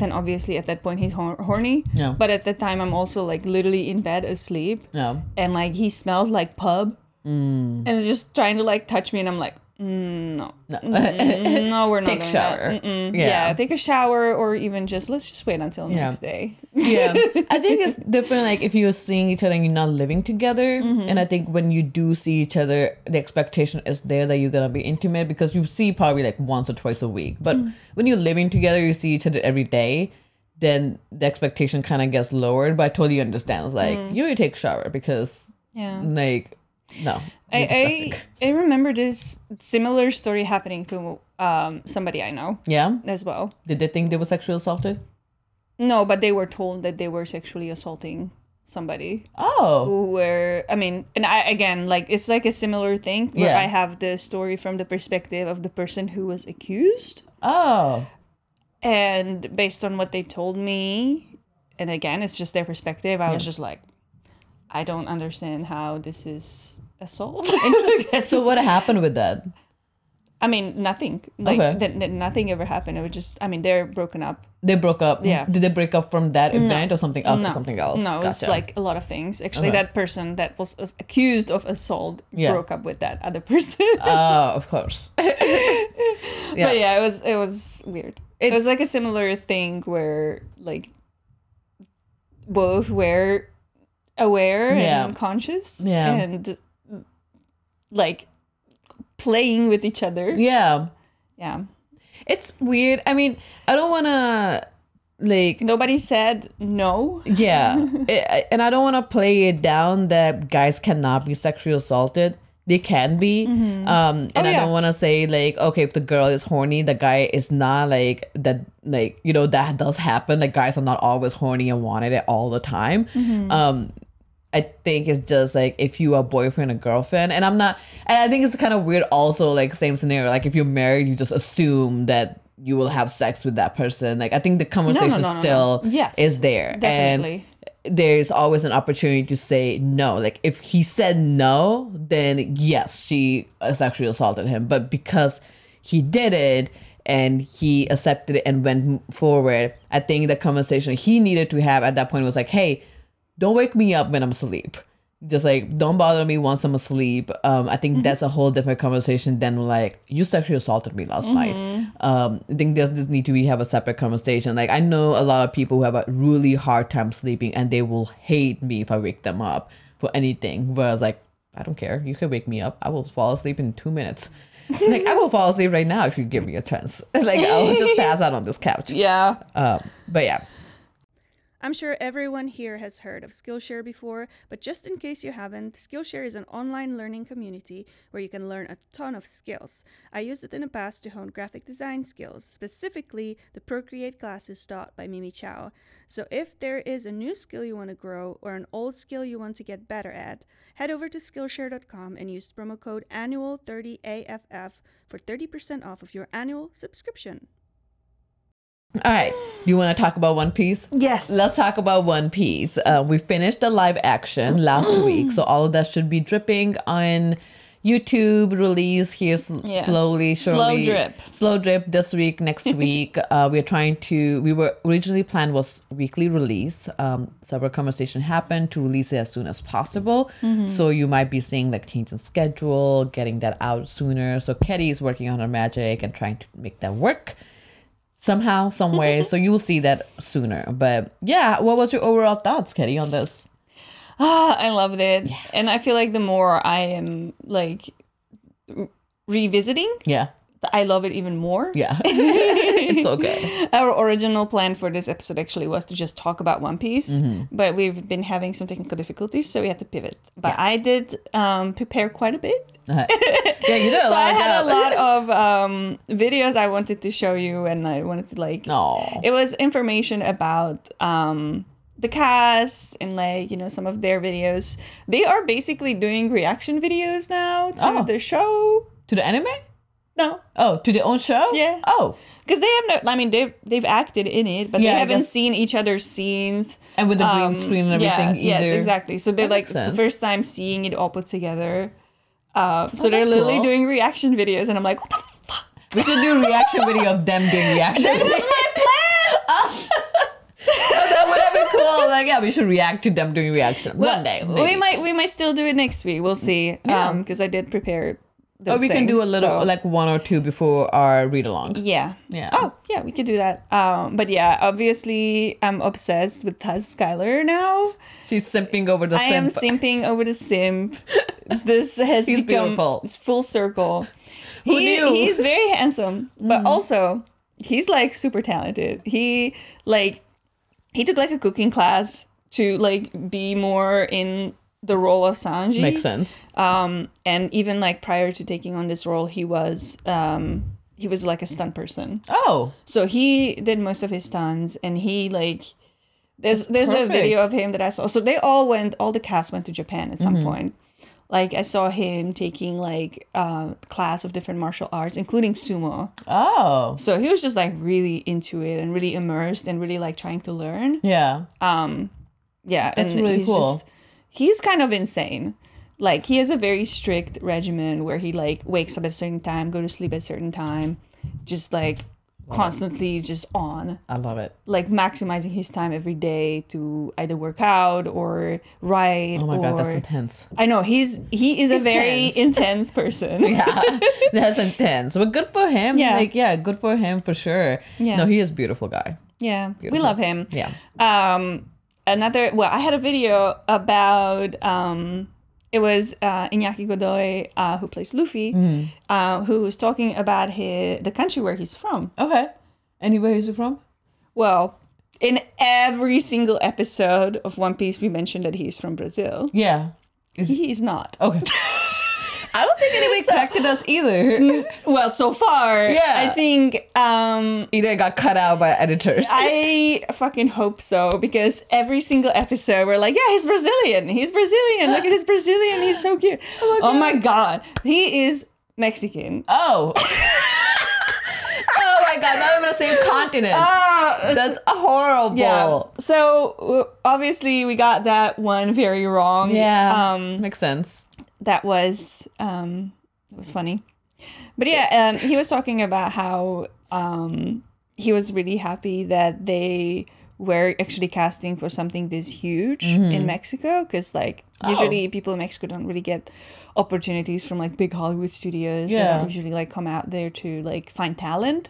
then obviously at that point he's hor- horny Mm-hmm. Yeah. but at that time i'm also like literally in bed asleep Yeah. and like he smells like pub Mm. and just trying to like touch me and i'm like no No. Mm, no we're not Take shower. Yeah. Yeah. take a shower or even just let's just wait until Yeah. next day yeah i think it's different like if you're seeing each other and you're not living together Mm-hmm. and i think when you do see each other the expectation is there that you're gonna be intimate because you see probably like once or twice a week but Mm. when you're living together you see each other every day then the expectation kind of gets lowered but i totally understand it's like Mm. you need to take a shower because yeah like no I. I I remember this similar story happening to um somebody I know yeah? as well. did they think they were sexually assaulted? No, but they were told that they were sexually assaulting somebody. Oh. Who were I mean, and I again like it's like a similar thing where Yeah. I have the story from the perspective of the person who was accused. Oh. And based on what they told me and again it's just their perspective I was just like I don't understand how this is assault. interesting so what happened with that I mean, nothing. Like Okay. that, that nothing ever happened. It was just. I mean, they're broken up. They broke up. Yeah. Did they break up from that event or something else? no, Something else. No, it was Gotcha. like a lot of things. Actually, Okay. that person that was accused of assault Yeah. broke up with that other person. Uh, of course. yeah. But yeah, it was it was weird. it It's- was like a similar thing where like both were aware Yeah. and conscious Yeah. and like playing with each other. Yeah. Yeah. It's weird. I mean, I don't want to like Nobody said no. yeah, It- and I don't want to play it down that guys cannot be sexually assaulted. They can be, um, and Oh, I yeah. don't want to say like, okay, if the girl is horny, the guy is not like that. Like you know that does happen. Like guys are not always horny and wanted it all the time. Mm-hmm. Um, I think it's just like if you are a boyfriend and girlfriend, and I'm not. And I think it's kind of weird. Also, like same scenario. Like if you're married, you just assume that you will have sex with that person. Like I think the conversation no, no, no. still Yes, is there, definitely. and there's always an opportunity to say no. Like if he said no, then yes, she sexually assaulted him. But because he did it and he accepted it and went forward, I think the conversation he needed to have at that point was like, hey, don't wake me up when I'm asleep. Just like don't bother me once I'm asleep. Um, I think that's a whole different conversation than like you sexually assaulted me last night. Um, I think there's this need to be have a separate conversation. Like I know a lot of people who have a really hard time sleeping and they will hate me if I wake them up for anything. Whereas like I don't care. You can wake me up. I will fall asleep in two minutes. like I will fall asleep right now if you give me a chance. like I'll just pass out on this couch. Yeah. Um, but yeah. I'm sure everyone here has heard of Skillshare before, but just in case you haven't, Skillshare is an online learning community where you can learn a ton of skills. I used it in the past to hone graphic design skills, specifically the Procreate classes taught by Mimi Chow. So if there is a new skill you want to grow or an old skill you want to get better at, head over to Skillshare.com and use promo code annual30AFF for 30% off of your annual subscription. All right. Do you want to talk about One Piece? Yes. Let's talk about One Piece. Uh, we finished the live action last week, so all of that should be dripping on YouTube. Release here sl- Yes. slowly, Slow drip. Slow drip this week, next week. uh, we're trying to. We were originally planned was weekly release. Um, several conversation happened to release it as soon as possible. So you might be seeing like change in schedule, getting that out sooner. So Ketty is working on her magic and trying to make that work somehow, some way. so you will see that sooner. But yeah, what was your overall thoughts, Ketty, on this? Ah, I loved it. And I feel like the more I am like re- revisiting, Yeah, I love it even more. yeah, it's so good. Our original plan for this episode actually was to just talk about One Piece, Mm-hmm. but we've been having some technical difficulties, so we had to pivot. But I did um, prepare quite a bit. Uh, yeah, you did a lot. So I had a lot of um, videos I wanted to show you, and I wanted to like. Aw. It was information about um, the cast and like you know some of their videos. They are basically doing reaction videos now to Oh. the show. to the anime? No, Oh, to their own show? Yeah. Oh, because they have no. I mean, they've they've acted in it, but Yeah, they haven't seen each other's scenes. and with the green Um, screen and yeah, everything Yes, exactly. So they're That like the first time seeing it all put together. Uh, so Oh, they're literally cool. doing reaction videos, and I'm like, what the fuck? We should do a reaction video of them doing reaction. That was my plan. that would have been cool. Like, yeah, we should react to them doing reaction one day. We might we might still do it next week. We'll see. Yeah. Um, because I did prepare. Or Those we can do a little, so- like one or two before our read along. Yeah. Yeah. Oh, yeah, we could do that. Um, but yeah, obviously, I'm obsessed with Taz Skylar now. She's simping over the I am simping over the simp. This has He's become beautiful. it's full circle. Who he, knew? He's very handsome, but also he's like super talented. He like he took like a cooking class to like be more in the role of Sanji. Makes sense. Um, and even like prior to taking on this role, he was um he was like a stunt person. Oh, So he did most of his stunts, and he like there's there's a video of him that I saw. So they all went, all the cast went to Japan at some Mm-hmm. point. Like I saw him taking like uh, class of different martial arts, including sumo. oh, So he was just like really into it and really immersed and really like trying to learn. yeah. Um, yeah, That's and really cool. Just, he's kind of insane. Like he has a very strict regimen where he like wakes up at a certain time, go to sleep at a certain time, just like constantly just on, I love it. like maximizing his time every day to either work out or write. Oh my god, that's intense. I know he's he is a very tense. intense person. Yeah, that's intense. But good for him. Yeah. like yeah, good for him for sure. Yeah. no, he is a beautiful guy. Yeah, we love him. Yeah, Um, another well, I had a video about um, it was uh, Iñaki Godoy uh, who plays Luffy, Mm-hmm. uh, who was talking about his the country where he's from. okay. Anywhere he's from? Well, in every single episode of One Piece, we mentioned that he's from Brazil. Yeah. Is He is not. okay. I don't think anybody corrected us either. Well, so far, Yeah. I think um, Either it got cut out by editors. I fucking hope so because every single episode we're like, yeah, he's Brazilian. He's Brazilian. Look at his Brazilian. He's so cute. Oh my, god. He is Mexican. oh. oh my god, not even the same continent. Ah, That's horrible. yeah. So uh, obviously we got that one very wrong. Yeah. Um, Makes sense. That was um, that was funny. But yeah, um, he was talking about how um, he was really happy that they were actually casting for something this huge in Mexico because like Oh. usually people in Mexico don't really get opportunities from like big Hollywood studios. Yeah. usually like come out there to like find talent.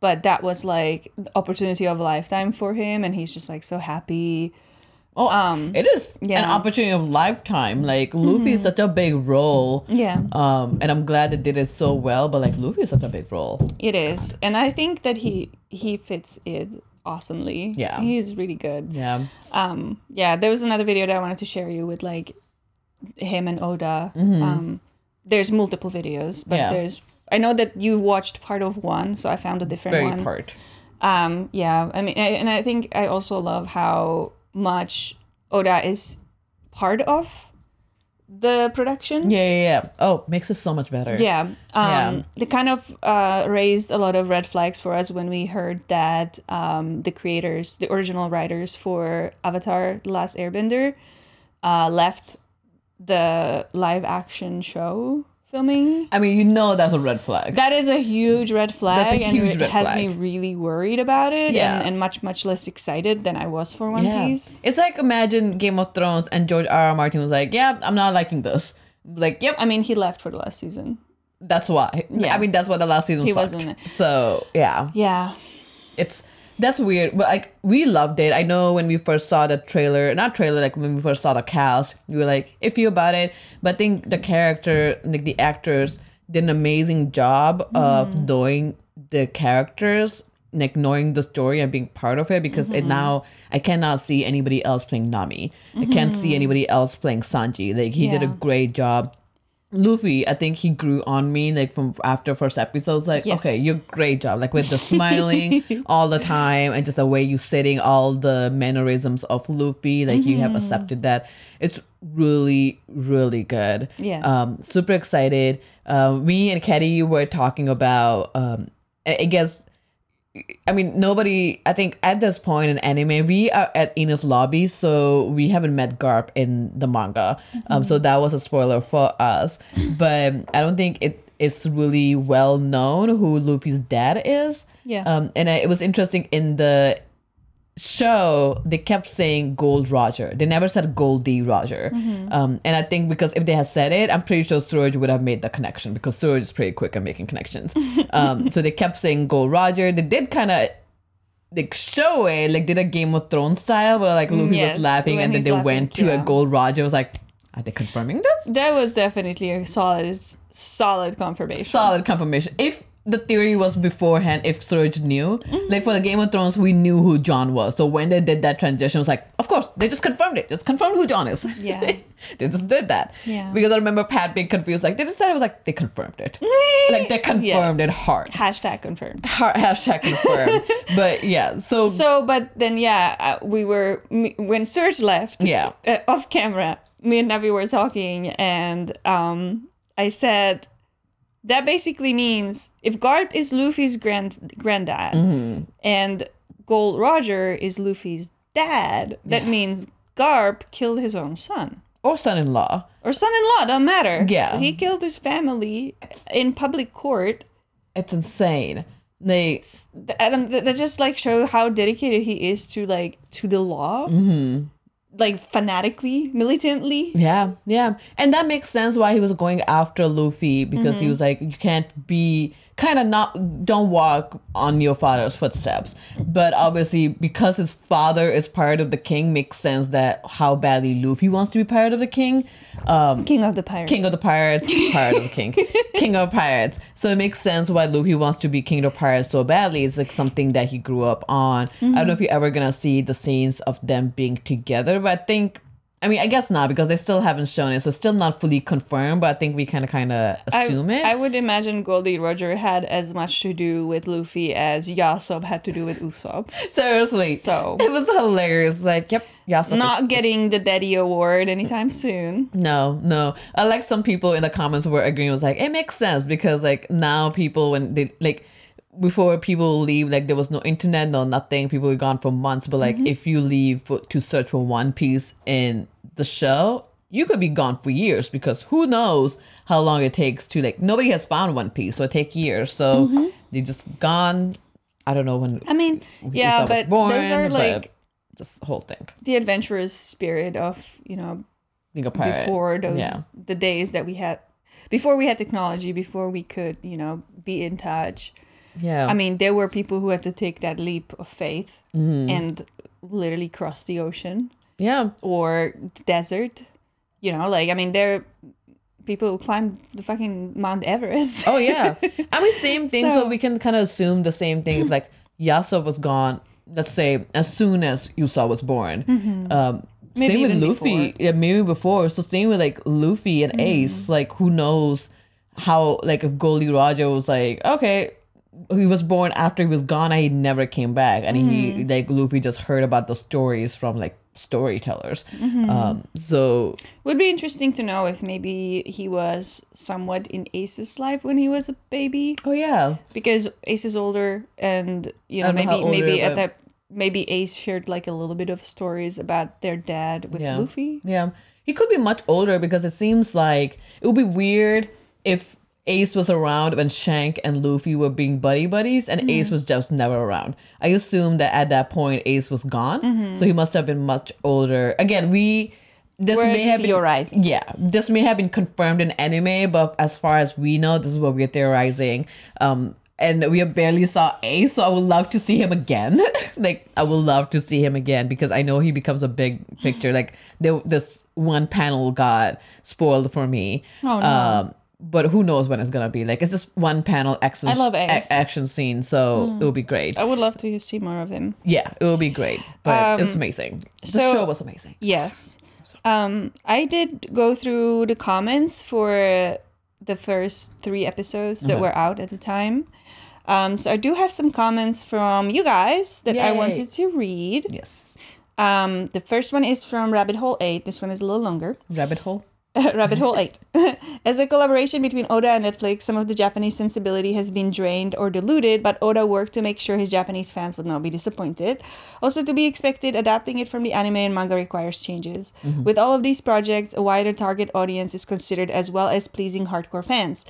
But that was like the opportunity of a lifetime for him, and he's just like so happy. Oh, Um, it is yeah. an opportunity of lifetime. Like Luffy is such a big role. Yeah. Um, and I'm glad they did it so well. But like Luffy is such a big role. It is, and I think that he he fits it awesomely. Yeah. he's really good. Yeah. Um, yeah, there was another video that I wanted to share you with like him and Oda. Hmm. Um, there's multiple videos, but Mm-hmm. Yeah. there's I know that you watched part of one, so I found a different Very one. part. Um, yeah, I mean, I, and I think I also love how much Oda is part of the production. Yeah, yeah, yeah. Oh, makes it so much better. Yeah. Um, Yeah. They kind of uh, raised a lot of red flags for us when we heard that um, the creators, the original writers for Avatar The Last Airbender, uh, left the live action show filming. I mean, you know that's a red flag. That is a huge red flag, That's a huge and it red has me really worried about it, Yeah. and, and much much less excited than I was for One yeah. Piece. It's like imagine Game of Thrones and George R. R. Martin was like, "Yeah, I'm not liking this." Like, yep, I mean, he left for the last season. that's why. Yeah. I mean, that's what the last season He sucked. wasn't- So yeah, Yeah. it's that's weird. But like we loved it. I know when we first saw the trailer, not trailer, like when we first saw the cast, we were like iffy about it. But I think the character, like the actors, did an amazing job of mm. knowing the characters, like knowing the story and being part of it. Because it mm-hmm. now I cannot see anybody else playing Nami. I can't see mm-hmm. anybody else playing Sanji. Like he did a great job. Luffy, I think he grew on me like from after first episodes. Like, Yes. okay, you're great job. Like with the smiling all the time and just the way you sitting, all the mannerisms of Luffy. Like you have Mm-hmm. accepted that. It's really, really good. Yes. Um, super excited. Um, me and Katie were talking about. Um, I guess I mean, nobody, I think at this point in anime, we are at Enies Lobby, so we haven't met Garp in the manga. Um, so that was a spoiler for us. But I don't think it is really well known who Luffy's dad is. Yeah. Um, and I, it was interesting in the show, they kept saying Gold Roger. They never said Gol D. Roger. Um, and I think because if they had said it, I'm pretty sure Serge would have made the connection because Serge is pretty quick at making connections. Um, so they kept saying Gold Roger. They did kind of like show it, like did a Game of Thrones style where like Luffy yes, was laughing and then they laughing, went to yeah. a Gold Roger. I was like, are they confirming this? That was definitely a solid, solid confirmation. solid confirmation. If the theory was beforehand, if Serge knew, like for the Game of Thrones, we knew who Jon was. So when they did that transition, it was like, of course, they just confirmed it. Just confirmed who Jon is. Yeah. they just did that. Yeah. Because I remember Pat being confused. Like, they decided, it was like, they confirmed it. like, they confirmed it hard. Hashtag confirmed. Hard hashtag confirmed. but yeah, so, So, but then, yeah, uh, we were, when Serge left yeah. uh, off camera, me and Navi were talking, and um, I said, that basically means if Garp is Luffy's grand granddad Mm-hmm. and Gold Roger is Luffy's dad, that means Garp killed his own son. or son-in-law. or son-in-law, don't matter. Yeah. he killed his family in public court. It's insane. They Th- And that just like show how dedicated he is to like to the law, Mm-hmm. Like fanatically, militantly. Yeah, yeah. And that makes sense why he was going after Luffy because he mm-hmm. was like, you can't be kind of not, don't walk on your father's footsteps. But obviously, because his father is part of the king, makes sense that how badly Luffy wants to be part of the king. Um, King of the pirates. King of the Pirates, Pirate of the King, King of Pirates. So it makes sense why Luffy wants to be King of Pirates so badly. It's like something that he grew up on. I don't know if you're ever gonna see the scenes of them being together, but I think, I mean, I guess not because they still haven't shown it, so it's still not fully confirmed. But I think we kind of kind of I- assume it. I would imagine Gol D. Roger had as much to do with Luffy as Yasopp had to do with Usopp. Seriously, So- it was hilarious. Like, yep, Yasopp is Not just- getting the Daddy Award anytime soon. No, no. I like some people in the comments were agreeing. Was like, it makes sense because like now people when they like before people leave, like there was no internet, no nothing. People were gone for months. But like mm-hmm. if you leave for, to search for One Piece in the show, you could be gone for years because who knows how long it takes to like nobody has found One Piece, so it take years. So mm-hmm. they just gone. I don't know when. I mean, yeah, but born, those are like the whole thing. the adventurous spirit of you know Think a pirate. before those Yeah. the days that we had before we had technology before we could you know be in touch Yeah. i mean there were people who had to take that leap of faith Mm-hmm. and literally cross the ocean yeah. or the desert you know like i mean there are people who climbed the fucking mount everest Oh yeah. I mean same thing. So, So- we can kind of assume the same thing. If like Yasopp was gone, let's say as soon as Usopp was born. Um Mm-hmm. Maybe same with Luffy. before. Yeah, maybe before. So same with like Luffy and Ace. Like who knows how like if Gol D. Roger was like, okay, he was born after he was gone and he never came back. And he Mm-hmm. like Luffy just heard about the stories from like storytellers. Mm-hmm. Um so would be interesting to know if maybe he was somewhat in ace's life when he was a baby oh yeah. because Ace is older, and you know don't know maybe maybe at that maybe Ace shared like a little bit of stories about their dad with Yeah. Luffy. Yeah. He could be much older because it seems like it would be weird if Ace was around when Shank and Luffy were being buddy buddies and Ace was just never around. I assume that at that point Ace was gone. So he must have been much older. Again, we this We're may have been theorizing. yeah, this may have been confirmed in anime, but as far as we know, this is what we're theorizing. Um, and we barely saw Ace, so I would love to see him again. like, I would love to see him again because I know he becomes a big picture. Like, there, this one panel got spoiled for me. Oh, no. Um, but who knows when it's gonna be? Like, it's just one panel action, I love a- action scene, so it will be great. I would love to see more of him. Yeah, it will be great. But it was amazing. The so- show was amazing. Yes. Um, I did go through the comments for the first three episodes that Okay. were out at the time. Um, so I do have some comments from you guys that I wanted to read. Yes. Um, the first one is from Rabbit Hole 8. This one is a little longer. Rabbit hole. Rabbit Hole 8. As a collaboration between Oda and Netflix, some of the Japanese sensibility has been drained or diluted, but Oda worked to make sure his Japanese fans would not be disappointed. Also, to be expected, adapting it from the anime and manga requires changes. Mm-hmm. With all of these projects, a wider target audience is considered as well as pleasing hardcore fans.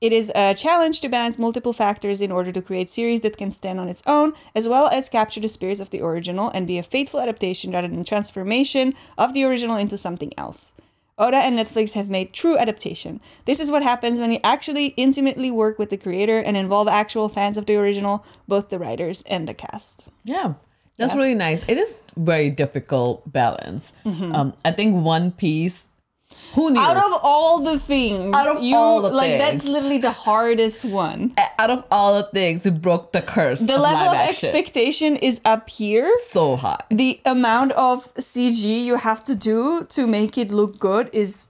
It is a challenge to balance multiple factors in order to create series that can stand on its own, as well as capture the spirits of the original and be a faithful adaptation rather than transformation of the original into something else. Oda and Netflix have made true adaptation. This is what happens when you actually intimately work with the creator and involve actual fans of the original, both the writers and the cast. Yeah, that's really nice. It is very difficult balance. Um, I think One Piece. Who knew? Out of all the things, Out of you all the like that's literally the hardest one. out of all the things, it broke the curse. The of level of action. expectation is up here. so high. The amount of CG you have to do to make it look good is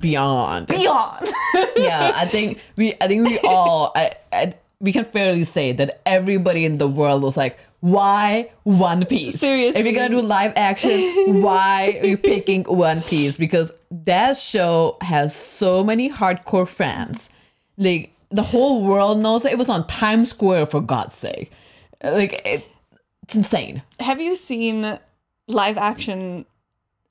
Beyond. beyond. yeah, I think we. I think we all. I, I. We can fairly say that everybody in the world was like, "Why One Piece? Seriously. if you're gonna do live action, why are you picking One Piece? Because that show has so many hardcore fans. Like the whole world knows it. It was on Times Square for God's sake. Like it, it's insane. have you seen live action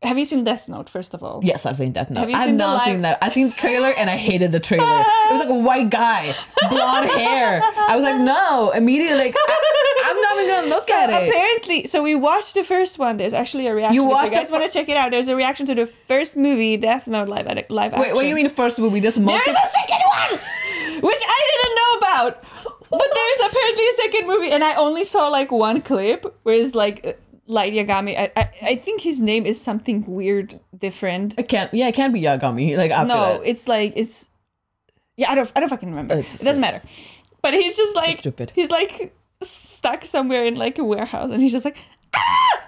have you seen Death Note first of all? Yes, I've seen Death Note. Have you I've seen the not live- seen that. I've seen the trailer and I hated the trailer. it was like a white guy, blonde hair. I was like, no. Immediately, like, I, am not even gonna look So at it. apparently, so we watched the first one. There's actually a reaction. You if watched you the want to check it out? There's a reaction to the first movie, Death Note live live action. Wait, what do you mean first movie? This multi- There's a second one, which I didn't know about. But there's apparently a second movie, and I only saw like one clip where it's like Light Yagami. I, I I think his name is something weird, different. It can't. Yeah, it can't be Yagami. Like after No, that. it's like it's. Yeah, I don't. I don't fucking remember. It doesn't matter. But he's just like stupid. He's like stuck somewhere in like a warehouse, and he's just like, ah!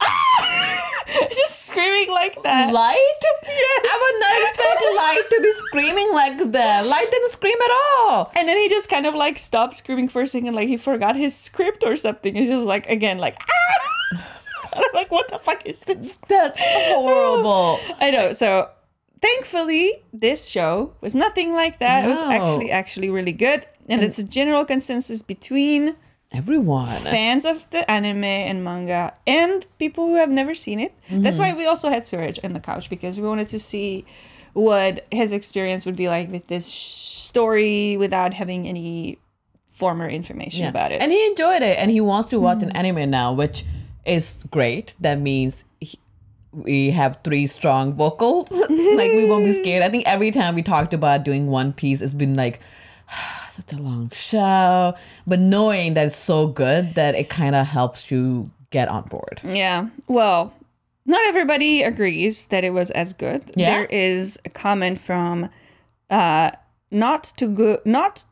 ah! just screaming like that. Light? Yes. I would not expect Light to be screaming like that. Light didn't scream at all. And then he just kind of like stopped screaming for a second, like he forgot his script or something. He's just like again, like ah! I'm like, what the fuck is this? That's horrible. I know. So thankfully, this show was nothing like that. It was actually actually really good, and it's a general consensus between Everyone. fans of the anime and manga and people who have never seen it. That's mm-hmm. why we also had Suraj on the couch because we wanted to see what his experience would be like with this story without having any former information Yeah. about it. And he enjoyed it and he wants to watch an mm. anime now, which is great. That means he, we have three strong vocals. like we won't be scared. I think every time we talked about doing One Piece, it's been like such a long show. But knowing that it's so good that it kind of helps you get on board. Yeah. Well, not everybody agrees that it was as good. Yeah? There is a comment from uh not too good not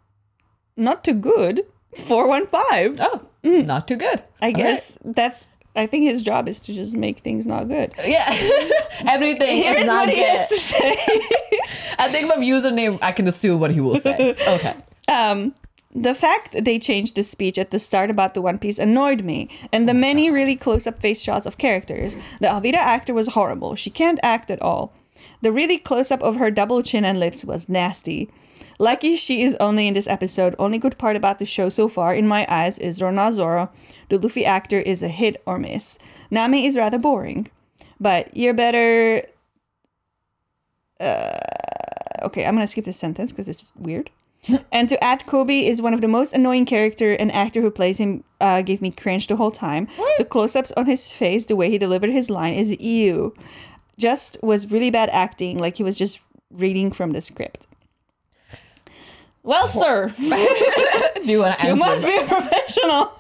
not too good 415. Oh, not too good. I All guess that's I think his job is to just make things not good. Yeah. Everything Here's is not what he has good. to say. I think from username, I can assume what he will say. Okay. um the fact they changed the speech at the start about the One Piece annoyed me, and the many really close up face shots of characters. The Alvida actor was horrible. She can't act at all. The really close up of her double chin and lips was nasty. Lucky she is only in this episode. Only good part about the show so far, in my eyes, is Roronoa Zoro. The Luffy actor is a hit or miss. Nami is rather boring. But you're better. Uh, okay, I'm gonna skip this sentence because it's weird. and to add, Koby is one of the most annoying character and actor who plays him. Uh, gave me cringe the whole time. The close-ups on his face, the way he delivered his line is ew. Just was really bad acting, like he was just reading from the script. Well, sir, Do you want to answer? you must be a professional.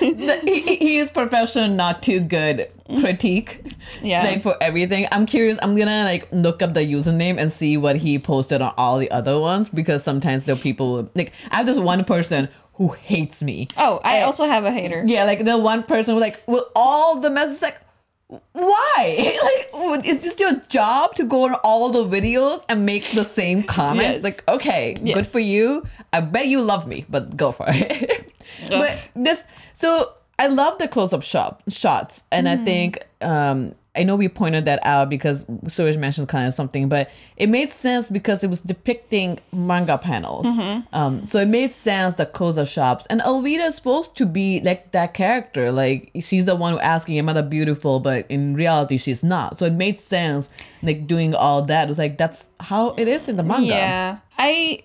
The- he, he- is professional, not too good mm. critique. Yeah. Like for everything. I'm curious. I'm gonna like look up the username and see what he posted on all the other ones because sometimes there are people like I have this one person who hates me. Oh, I And- also have a hater. Yeah, like the one person who like with all the messages like why? Like, is this your job to go on all the videos and make the same comments? Yes. Like, okay, good for you. I bet you love me, but go for it. but this, so I love the close-up shot shots, and Mm-hmm. I think um, I know we pointed that out because Suraj mentioned kind of something, but it made sense because it was depicting manga panels. Mm-hmm. Um, so it made sense that close-up shots, and Alvida is supposed to be like that character. Like she's the one who asking, "Am I beautiful?" But in reality, she's not. So it made sense, like doing all that. It was like that's how it is in the manga. Yeah, I,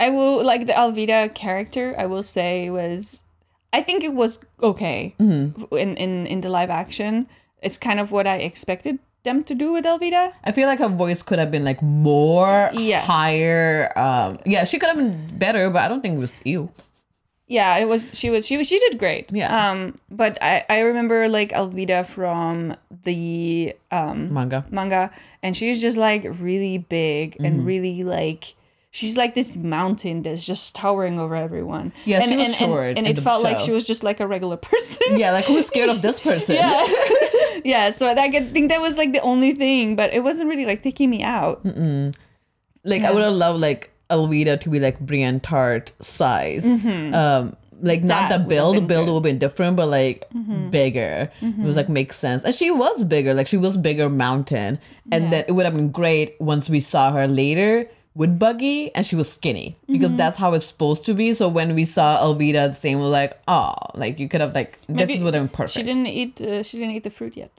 I will like the Alvida character. I will say was, I think it was okay Mm-hmm. in in in the live action. It's kind of what I expected them to do with Alvida. I feel like her voice could have been like more Yes. higher. Um, yeah, she could have been better, but I don't think it was you. Yeah, it was. She was. She was. She did great. Yeah. Um, but I I remember like Alvida from the um Manga. manga, and she's just like really big Mm-hmm. and really like. She's like this mountain that's just towering over everyone. Yeah, and, she was and, short and, and it felt like she was just like a regular person. Yeah, like who's scared of this person? yeah yeah so like, i think that was like the only thing but it wasn't really like taking me out Like I would have loved like Alvida to be like Brienne Tarth size. Um like not Mm-hmm. That the build, build. Mm-hmm. would have been different, but like bigger. It was like makes sense. And she was bigger, like she was bigger mountain. And Yeah. then it would have been great once we saw her later with Buggy and she was skinny. Because Mm-hmm. that's how it's supposed to be. So when we saw Alvida the same, we're like, oh, like you could have like this Maybe is what I'm perfect. she didn't eat uh, she didn't eat the fruit yet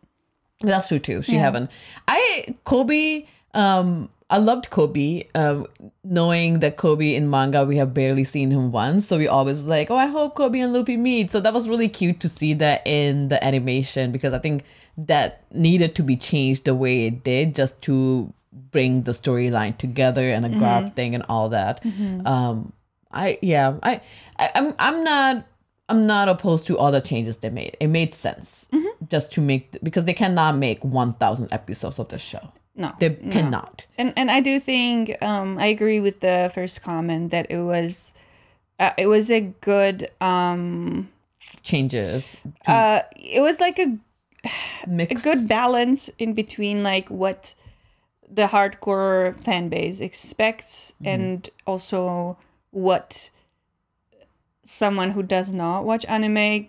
That's true too. She haven't. I Koby. Um, I loved Koby. Um, knowing that Koby in manga, we have barely seen him once, so we always like, oh, I hope Koby and Luffy meet. So that was really cute to see that in the animation because I think that needed to be changed the way it did just to bring the storyline together and the Garp thing and all that. Um, I yeah, I, I I'm I'm not I'm not opposed to all the changes they made. It made sense just to make because they cannot make 1,000 episodes of the show. No. They cannot. And and I do think um, I agree with the first comment that it was uh, it was a good um Changes. uh it was like a Mix. a good balance in between like what the hardcore fan base expects and also what someone who does not watch anime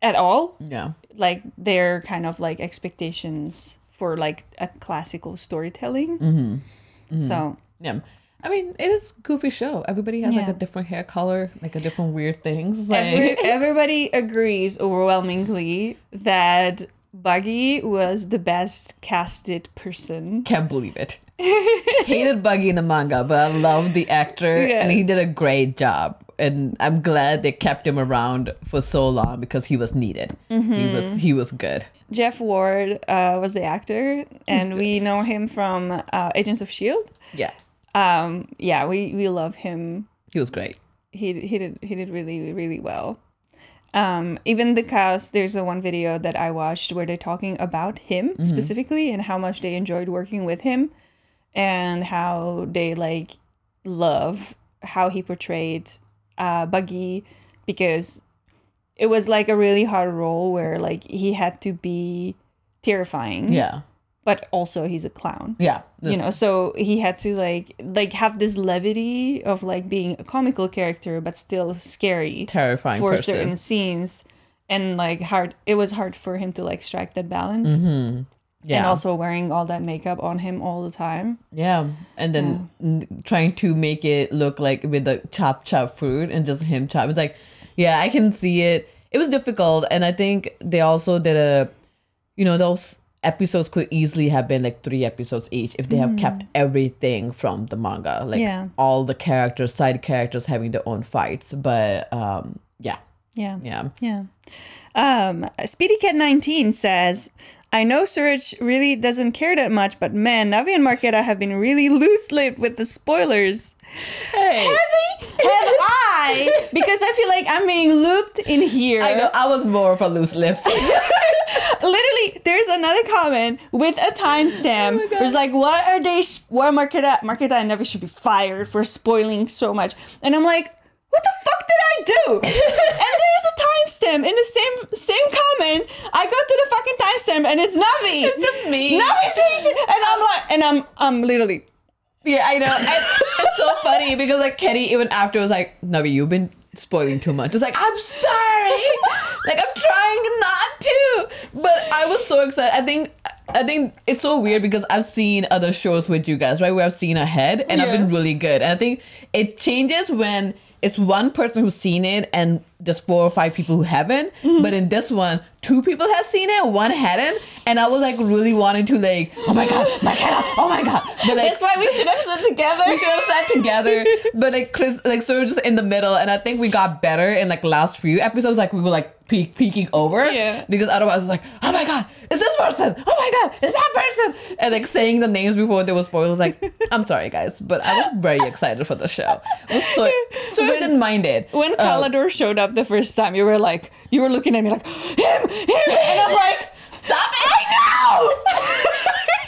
at all Yeah. like their kind of like expectations for like a classical storytelling Mm-hmm. so Yeah. I mean, it is a goofy show. Everybody has like a different hair color, like a different weird things. Like Every, everybody agrees overwhelmingly that Buggy was the best casted person. can't believe it. Hated Buggy in the manga, but I love the actor and he did a great job. And I'm glad they kept him around for so long because he was needed. He was he was good. Jeff Ward uh, was the actor, and we know him from uh, Agents of Shield. Yeah. Um, yeah, we we love him. He was great. He he did he did really really well. Um, even the cast, there's a one video that I watched where they're talking about him specifically and how much they enjoyed working with him, and how they like love how he portrayed uh, Buggy because it was like a really hard role where like he had to be terrifying, Yeah. But also he's a clown Yeah. you know so he had to like like have this levity of like being a comical character but still scary terrifying for person. certain scenes and like hard it was hard for him to like strike that balance Mm-hmm. yeah. and also wearing all that makeup on him all the time Yeah, and then n- trying to make it look like with the chop chop fruit and just him chop. It's like, yeah, I can see it. It was difficult, and I think they also did a, you know, those episodes could easily have been like three episodes each if they have kept everything from the manga, like Yeah. all the characters, side characters having their own fights. But um, yeah, yeah yeah, yeah um speedy cat 19 says I know Serge really doesn't care that much, but man, Navi and Marketa have been really loose-lipped with the spoilers. Hey, Have I? Because I feel like I'm being looped in here. I know I was more of a loose lips. Literally, there's another comment with a timestamp. Oh There's like, what are they? Why? Marketa and Never should be fired for spoiling so much. And I'm like, what the fuck did I do? and there's a timestamp in the same same comment. I go to the fucking timestamp and it's Navi. It's just me. Navi shit, and I'm like, and I'm I'm literally. Yeah, I know. And it's so funny because like Kenny even after was like, Navi, you've been spoiling too much. It's like, I'm sorry. like I'm trying not to. But I was so excited. I think I think it's so weird because I've seen other shows with you guys, right? Where I've seen ahead and I've been really good. And I think it changes when it's one person who's seen it and just four or five people who haven't. Mm-hmm. But in this one, two people have seen it, one hadn't. And I was like really wanting to like, oh my god, my god, oh my god. But like That's why we should have sat together. we should have sat together, but like Chris, like sort of just in the middle. And I think we got better in like last few episodes. Like we were like peek, peeking over, Yeah. Because otherwise, it's like, oh my god, is this person? Oh my god, is that person? And like saying the names before they were spoiled. Like, I'm sorry guys, but I was very excited for the show. I was so so I didn't mind it. When Uh, showed up the first time, you were like, you were looking at me like, him, him, and I'm like, Stop it! I know.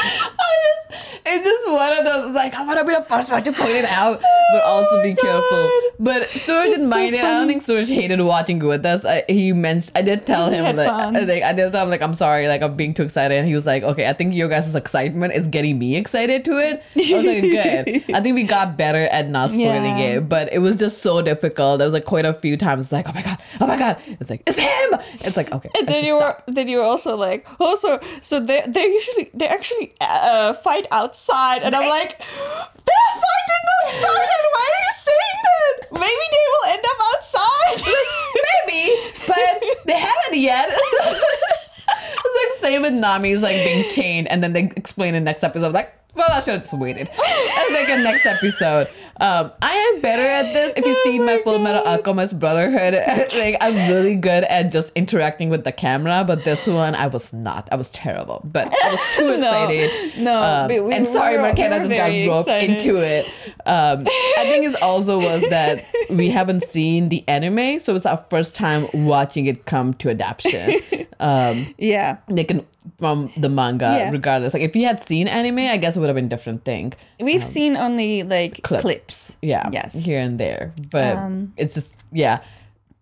it's just one of those. It's like I want to be the first one to point it out, but oh also be careful. But Serge didn't so mind it. I don't think Serge hated watching with us. I, he mentioned. I did tell He him like, fun. I, think I did tell him like I'm sorry, like I'm being too excited, and he was like, okay, I think your guys' excitement is getting me excited to it. I was like, good. I think we got better at not spoiling Yeah. it, but it was just so difficult. There was like quite a few times. It's like, oh my god, oh my god. It's like it's him. It's like okay. And I then you were then you were also like oh so so they they usually they actually uh, fight outside and I'm like their fight did not start and why are you saying that maybe they will end up outside maybe, but they haven't yet. it's like Same with Nami's like being chained, and then they explain in the next episode like. Well, I should have just waited. And like in next episode, um, I am better at this. If you've seen my Full Metal Alchemist Brotherhood, like I'm really good at just interacting with the camera. But this one, I was not. I was terrible. But I was too excited. no, Um, but we- and sorry, we were- McKenna just got roped excited. into it. Um, I think it's also was that we haven't seen the anime, so it's our first time watching it come to adaptation. Um, Yeah. they can from the manga, Yeah. regardless. Like if you had seen anime, I guess it would have been a different thing. We've seen only like clip. clips. Yeah, Yes. here and there, but Um, it's just yeah.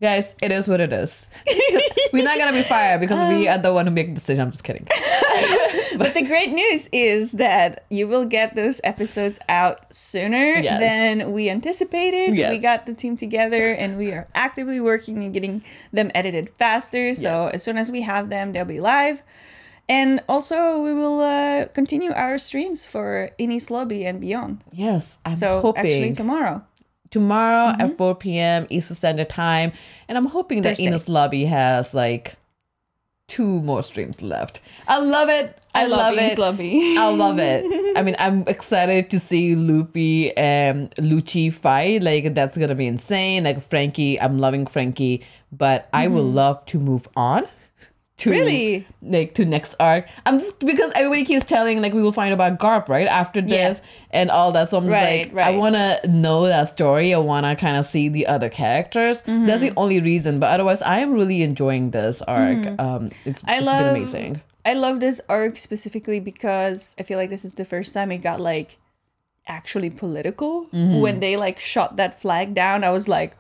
Guys, it is what it is. We're not gonna be fired because we are the one who make the decision. I'm just kidding. But the great news is that you will get those episodes out sooner Yes. than we anticipated. yes. We got the team together and we are actively working and getting them edited faster. So as soon as we have them, they'll be live. And also, we will uh, continue our streams for Enies Lobby and beyond. Yes, I'm so hoping actually, tomorrow. tomorrow Mm-hmm. at 4 p.m. Eastern Standard Time, and I'm hoping that Thursday. Enies Lobby has like two more streams left. I love it. I, love, Enies it. Lobby. I love it. I mean, I'm excited to see Luffy and Lucci fight. Like that's gonna be insane. Like Franky, I'm loving Franky, but I would love to move on. To Mm-hmm. Really? like to next arc. I'm just because everybody keeps telling like we will find about Garp right after Yeah. this and all that. So I'm just Right, like I want to know that story. I want to kind of see the other characters. That's Mm-hmm. the only reason. But otherwise, I am really enjoying this arc. Um, it's, I it's love been amazing. I love this arc specifically because I feel like this is the first time it got like actually political. Mm-hmm. When they like shot that flag down, I was like,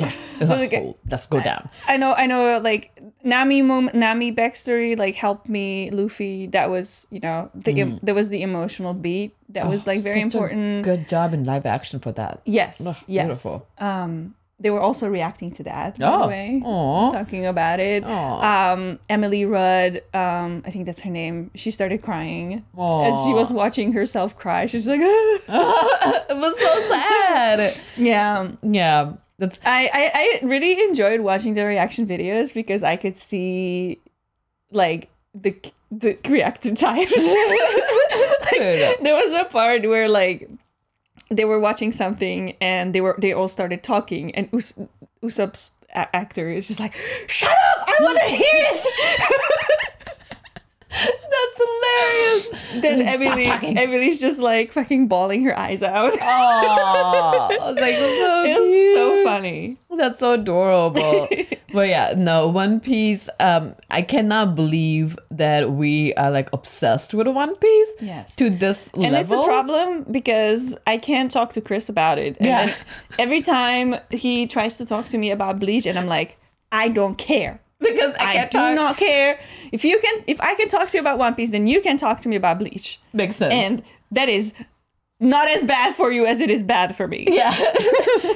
Yeah, it's like, like, oh, let's go down. I know, I know, like Nami mom- Nami backstory like helped me. Luffy, that was you know the there was the emotional beat that was like very Mm. Important. Good job in live action for that. Yes, Ugh, yes. beautiful. Um, they were also reacting to that. By Oh, the way, aw. talking about it. Um, Emily Rudd, um, I think that's her name. She started crying Aw. as she was watching herself cry. She's like, it was so sad. yeah. yeah, that's I, I I really enjoyed watching the reaction videos because I could see like the the reactor types. Good. there was a part where like they were watching something and they were they all started talking and Us- Usopp's a- actor is just like, "Shut up! I want to hear it." that's hilarious. then Emily. Emily's just like fucking bawling her eyes out. Oh, I was like, so it was so funny. That's so adorable. but yeah, no, One Piece. Um, I cannot believe that we are like obsessed with One Piece. Yes. To this And level. it's a problem because I can't talk to Chris about it. And Yeah. every time he tries to talk to me about Bleach, and I'm like, I don't care. because I, I do talk. not care. If you can, if I can talk to you about One Piece, then you can talk to me about Bleach, Makes sense. and that is not as bad for you as it is bad for me. yeah,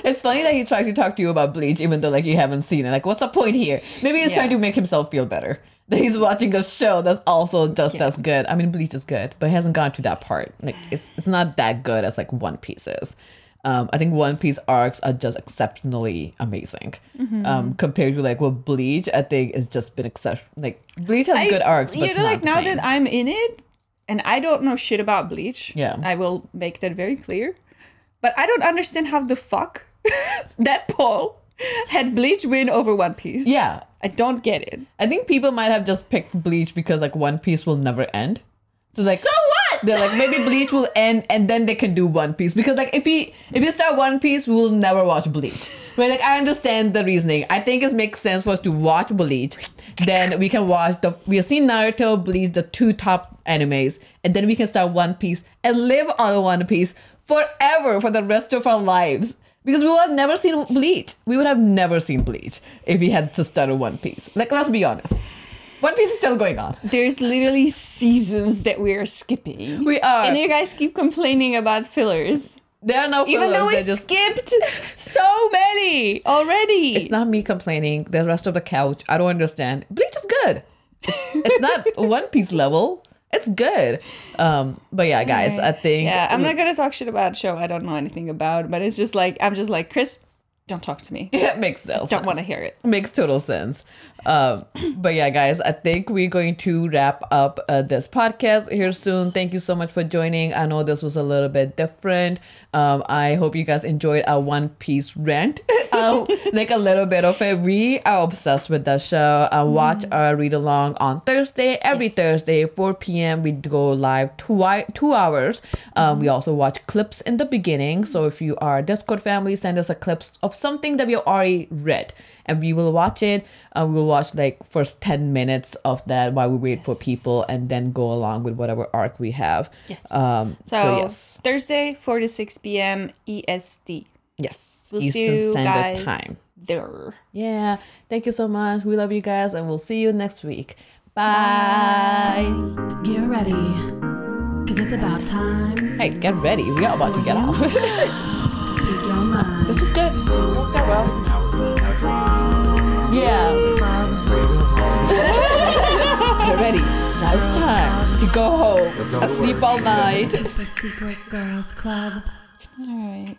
it's funny that he tried to talk to you about Bleach, even though like you haven't seen it. Like, what's the point here? Maybe he's Yeah. trying to make himself feel better. That he's watching a show that's also just as good. I mean, Bleach is good, but he hasn't gone to that part. Like, it's it's not that good as like One Piece is. Um, I think One Piece arcs are just exceptionally amazing. Mm-hmm. Um, compared to like what Bleach, I think it's just been exceptional. Like Bleach has I- good arcs, you know, like now that I'm in it, and I don't know shit about Bleach. Yeah. I will make that very clear. But I don't understand how the fuck that Paul had Bleach win over One Piece. yeah, I don't get it. I think people might have just picked Bleach because like One Piece will never end. So like So what? They're like maybe Bleach will end and then they can do One Piece because like if we if we start One Piece we will never watch Bleach. Right? Like I understand the reasoning. I think it makes sense for us to watch Bleach. Then we can watch the we have seen Naruto, Bleach, the two top animes, and then we can start One Piece and live on One Piece forever for the rest of our lives. Because we would have never seen Bleach. We would have never seen Bleach if we had to start a One Piece. Like let's be honest. One Piece is still going on. There's literally seasons that we are skipping. We are. And you guys keep complaining about fillers. There are no fillers. Even though we just skipped so many already. It's not me complaining. The rest of the couch, I don't understand. Bleach is good. It's, it's not One Piece level. It's good. Um, but yeah, guys, I think Yeah, I'm not gonna talk shit about a show I don't know anything about, but it's just like I'm just like Chris, don't talk to me. It makes sense. Don't want to hear it. Makes total sense. Um, but yeah, guys, I think we're going to wrap up uh, this podcast here soon. Thank you so much for joining. I know this was a little bit different. Um, I hope you guys enjoyed our One Piece rant, uh, like a little bit of it. We are obsessed with that show. Uh, watch our read along on Thursday. Every Thursday, 4 p.m. We go live twi- two hours. Um, We also watch clips in the beginning. So if you are a Discord family, send us a clips of something that we already read, and we will watch it. Uh, we'll watch like first 10 minutes of that while we wait for people, and then go along with whatever arc we have. Yes. Um, So, so, yes, Thursday, 4 to 6 p.m. EST. yes, We'll see Eastern you Standard guys Time. there. Yeah. Thank you so much. We love you guys, and we'll see you next week. Bye. Get ready, cause it's about time Hey, get ready. We are about to get off. to speak your mind. this is good. Worked out well. Yeah. We're ready. Now it's time to go home. I sleep all night. Super Secret Girls Club. All right.